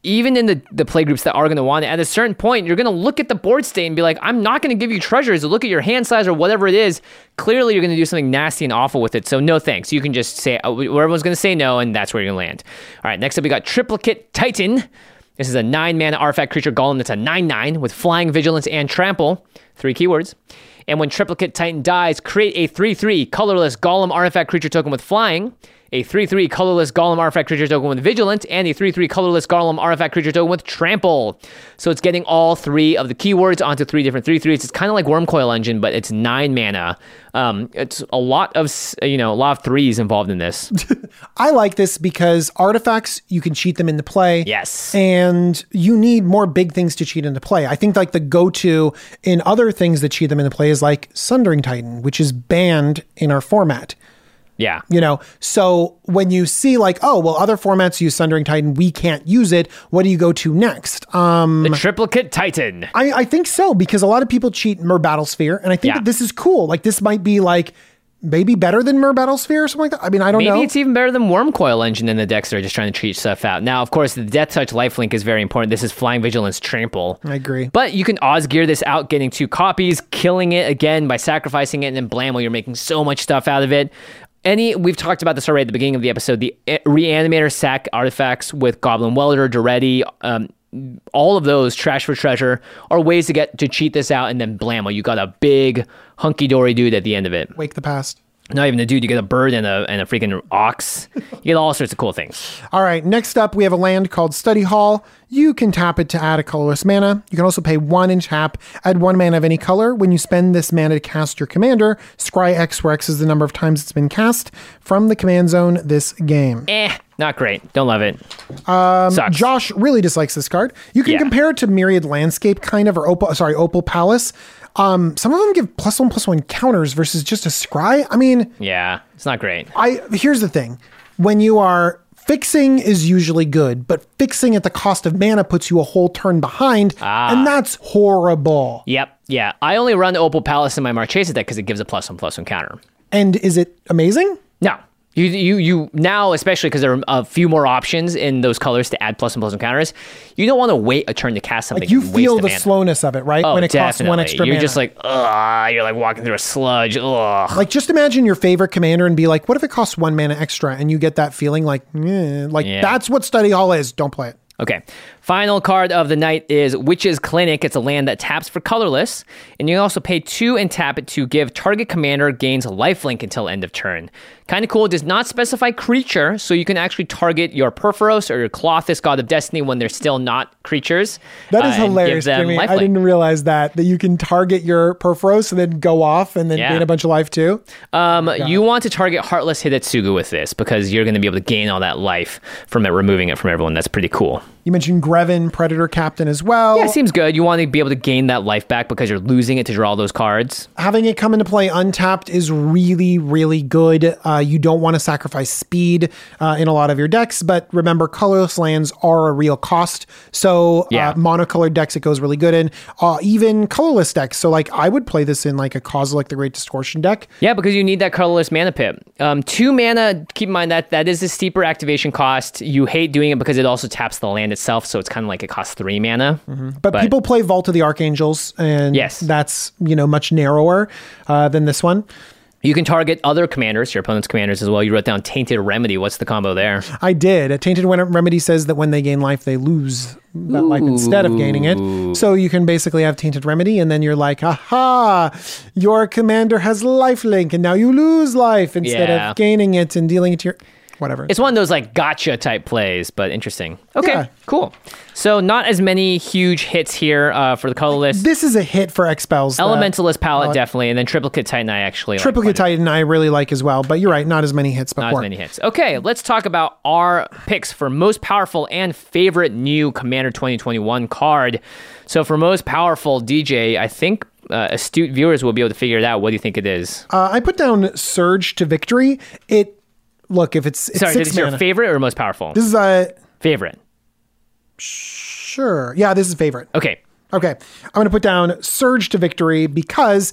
even in the, the play groups that are going to want it, at a certain point, you're going to look at the board state and be like, I'm not going to give you treasures. Look at your hand size or whatever it is. Clearly, you're going to do something nasty and awful with it. So, no thanks. You can just say, uh, everyone's going to say no, and that's where you're going to land. All right, next up, we got Triplicate Titan. This is a nine mana artifact creature golem that's a 9 9 with flying, vigilance, and trample. Three keywords. And when Triplicate Titan dies, create a 3 3 colorless golem artifact creature token with flying, a 3 3 colorless golem artifact creature token with vigilant, and a 3 3 colorless golem artifact creature token with trample. So it's getting all three of the keywords onto three different 3 3s. It's kind of like Wurmcoil Engine, but it's nine mana. Um, it's a lot of, you know, a lot of threes involved in this. I like this because artifacts, you can cheat them into play. Yes. And you need more big things to cheat into play. I think like the go to in other things that cheat them into play is like Sundering Titan, which is banned in our format. Yeah. You know, so when you see like, oh, well, other formats use Sundering Titan, we can't use it. What do you go to next? Um, The Triplicate Titan. I, I think so because a lot of people cheat Myr Battlesphere, and I think Yeah. that this is cool. Like this might be like maybe better than Myr Battlesphere or something like that. I mean, I don't Maybe know. Maybe it's even better than Wurmcoil Engine in the decks that are just trying to cheat stuff out. Now, of course, the Death Touch lifelink is very important. This is Flying Vigilance Trample. I agree. But you can Osgir this out, getting two copies, killing it again by sacrificing it, and then blam, well, you're making so much stuff out of it. Any, we've talked about this already at the beginning of the episode. The eh, Reanimator sack artifacts with Goblin Welder, Daretti, um, all of those trash for treasure are ways to get to cheat this out, and then blammo, you got a big hunky dory dude at the end of it. Wake the past. Not even a dude, you get a bird and a and a freaking ox. You get all sorts of cool things. All right, next up, we have a land called Study Hall. You can tap it to add a colorless mana. You can also pay one and tap, add one mana of any color. When you spend this mana to cast your commander, scry X, where X is the number of times it's been cast from the command zone this game. Eh, not great. Don't love it. Um, Sucks. Josh really dislikes this card. You can Yeah. compare it to Myriad Landscape, kind of, or Opal, sorry, Opal Palace. Um, some of them give plus one plus one counters versus just a scry. I mean, yeah, it's not great. I here's the thing: when you are fixing is usually good, but fixing at the cost of mana puts you a whole turn behind, and that's horrible. Yep, yeah. I only run Opal Palace in my Marchesa deck because it gives a plus one plus one counter. And is it amazing? No. You, you, you now, especially because there are a few more options in those colors to add plus and plus and counters, you don't want to wait a turn to cast something. Like you feel the slowness of it, right? Oh, when it costs one definitely. extra You're mana. just like, ugh, you're like walking through a sludge. Ugh. Like just imagine your favorite commander and be like, what if it costs one mana extra? And you get that feeling like, eh, like Yeah. that's what Study Hall is. Don't play it. Okay. Final card of the night is Witch's Clinic. It's a land that taps for colorless, and you can also pay two and tap it to give target commander gains lifelink until end of turn. Kind of cool. It does not specify creature, so you can actually target your Purphoros or your Klothys God of Destiny when they're still not creatures. That is uh, hilarious, Jimmy. I didn't realize that that you can target your Purphoros and then go off and then Yeah. gain a bunch of life too. Um, you want to target Heartless Hidetsugu with this because you're going to be able to gain all that life from it, removing it from everyone. That's pretty cool. You mentioned Revan Predator Captain as well. Yeah, seems good. You want to be able to gain that life back because you're losing it to draw those cards. Having it come into play untapped is really, really good. Uh, you don't want to sacrifice speed uh, in a lot of your decks, but remember, colorless lands are a real cost. So, Yeah. uh, monocolored decks it goes really good in. Uh, even colorless decks. So, like, I would play this in like a Kozilek the Great Distortion deck. Yeah, because you need that colorless mana pit. Um, two mana. Keep in mind that that is a steeper activation cost. You hate doing it because it also taps the land itself, so it's kind of like it costs three mana. But, But- people play Vault of the Archangels, and Yes. that's you know much narrower uh, than this one. You can target other commanders, your opponent's commanders as well. You wrote down Tainted Remedy. What's the combo there? I did. A Tainted Remedy says that when they gain life, they lose that life instead of gaining it. So you can basically have Tainted Remedy, and then you're like, aha, your commander has life link, and now you lose life instead Yeah. of gaining it and dealing it to your. Whatever. It's one of those like gotcha type plays, but interesting. Okay, Yeah. cool. So not as many huge hits here uh, for the colorless. this is a hit for Expels. Elementalist palette definitely, and then Triplicate Titan I actually Triplicate bit. Titan I really like as well, but you're right, not as many hits Not before. as many hits. Okay, let's talk about our picks for most powerful and favorite new Commander 2021 card. So for most powerful DJ, I think uh, astute viewers will be able to figure it out. What do you think it is? Uh, I put down Surge to Victory. It look if it's, it's Sorry, six is this your favorite or most powerful? This is a favorite. sure. Yeah, this is favorite. Okay. Okay, I'm going to put down Surge to Victory because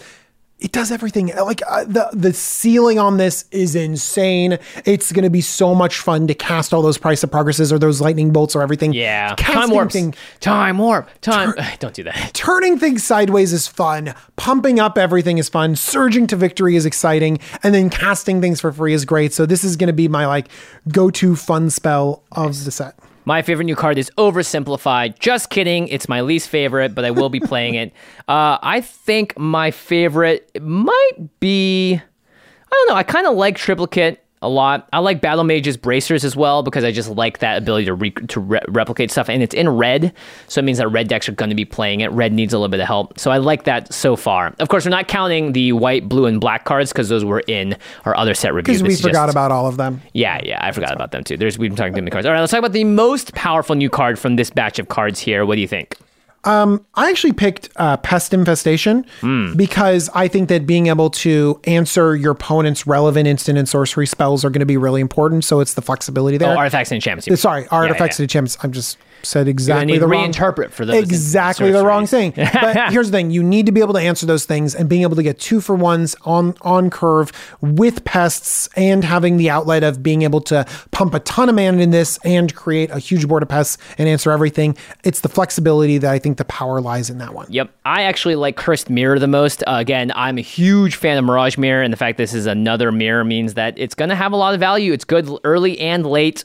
it does everything. Like uh, the the ceiling on this is insane. It's going to be so much fun to cast all those Price of Progresses or those Lightning Bolts or everything. Yeah. Time casting warps. thing, Time warp. Time. Don't do that. turning things sideways is fun. Pumping up everything is fun. Surging to victory is exciting, and then casting things for free is great. So this is going to be my like go to fun spell of the set. My favorite new card is Oversimplified. Just kidding. It's my least favorite, but I will be playing it. Uh, I think my favorite might be. I don't know. I kind of like Triplicate a lot. I like Battle Mage's Bracers as well because I just like that ability to re- to re- replicate stuff. And it's in red, so it means that red decks are going to be playing it. Red needs a little bit of help, so I like that so far. Of course, we're not counting the white, blue, and black cards because those were in our other set review. Because we forgot just- about all of them. yeah, yeah, I forgot about them too. There's we've been talking too many cards. All right, let's talk about the most powerful new card from this batch of cards here. What do you think? I actually picked uh, Pest Infestation Hmm. because I think that being able to answer your opponent's relevant instant and sorcery spells are going to be really important. So it's the flexibility there. Oh, artifacts and enchantments. Sorry, artifacts yeah. and enchantments. I'm just said exactly the wrong. reinterpret for those Exactly the wrong thing. But here's the thing: you need to be able to answer those things, and being able to get two for ones on on curve with pests, and having the outlet of being able to pump a ton of mana in this and create a huge board of pests and answer everything. It's the flexibility that I think the power lies in that one. Yep, I actually like Cursed Mirror the most. Uh, again, I'm a huge fan of Mirage Mirror, and the fact this is another mirror means that it's going to have a lot of value. It's good early and late.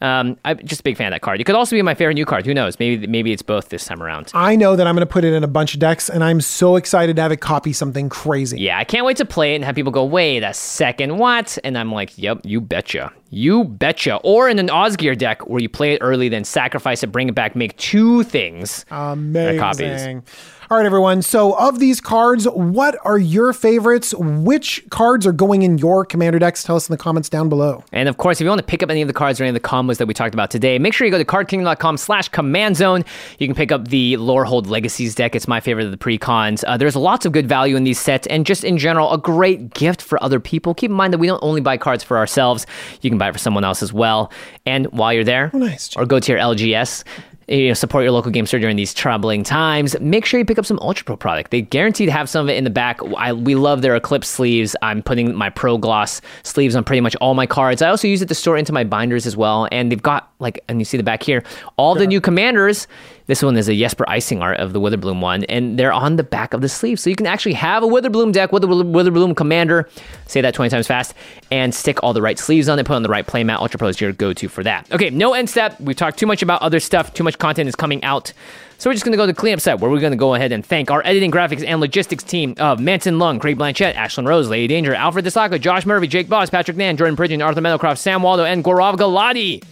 Um, I'm just a big fan of that card. It could also be my favorite new card. Who knows? Maybe maybe it's both this time around. I know that I'm going to put it in a bunch of decks, and I'm so excited to have it copy something crazy. Yeah, I can't wait to play it and have people go, wait a second, what? And I'm like, yep, you betcha. You betcha. Or in an Osgir deck where you play it early, then sacrifice it, bring it back, make two things. Amazing. copies. All right, everyone. So, of these cards, what are your favorites? Which cards are going in your commander decks? Tell us in the comments down below. And of course, if you want to pick up any of the cards or any of the combos that we talked about today, make sure you go to cardkingdom.com slash command zone. You can pick up the Lorehold Legacies deck. It's my favorite of the pre-cons. Uh, there's lots of good value in these sets and just in general, a great gift for other people. Keep in mind that we don't only buy cards for ourselves. You can buy it for someone else as well. And while you're there, oh, nice. or go to your LGS, you know, support your local game store during these troubling times. Make sure you pick up some Ultra Pro product. They guarantee to have some of it in the back. I, we love their Eclipse sleeves. I'm putting my Pro Gloss sleeves on pretty much all my cards. I also use it to store into my binders as well. And they've got like, and you see the back here, all the new commanders. This one is a Jesper Ejsing art of the Witherbloom one, and they're on the back of the sleeve. So you can actually have a Witherbloom deck with a Witherbloom commander, say that 20 times fast, and stick all the right sleeves on it, put on the right playmat. Ultra Pro is your go to for that. Okay, no end step. We've talked too much about other stuff, too much content is coming out. So we're just going to go to the cleanup set where we're going to go ahead and thank our editing, graphics, and logistics team of Manson Lung, Craig Blanchett, Ashlyn Rose, Lady Danger, Alfred Desaco, Josh Murphy, Jake Boss, Patrick Nan, Jordan Pridgeon, Arthur Meadowcroft, Sam Waldo, and Gaurav Galati.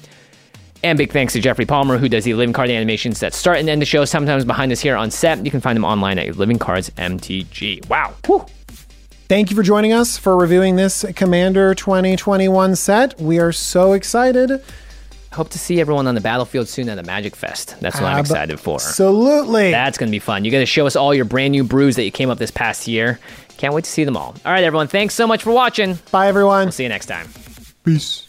And big thanks to Jeffrey Palmer, who does the living card animations that start and end the show, sometimes behind us here on set. You can find them online at Living Cards MTG. Wow. Whew. Thank you for joining us for reviewing this Commander 2021 set. We are so excited. Hope to see everyone on the battlefield soon at the Magic Fest. That's what I'm excited for. Absolutely. That's going to be fun. You got to show us all your brand new brews that you came up this past year. Can't wait to see them all. All right, everyone. Thanks so much for watching. Bye, everyone. We'll see you next time. Peace.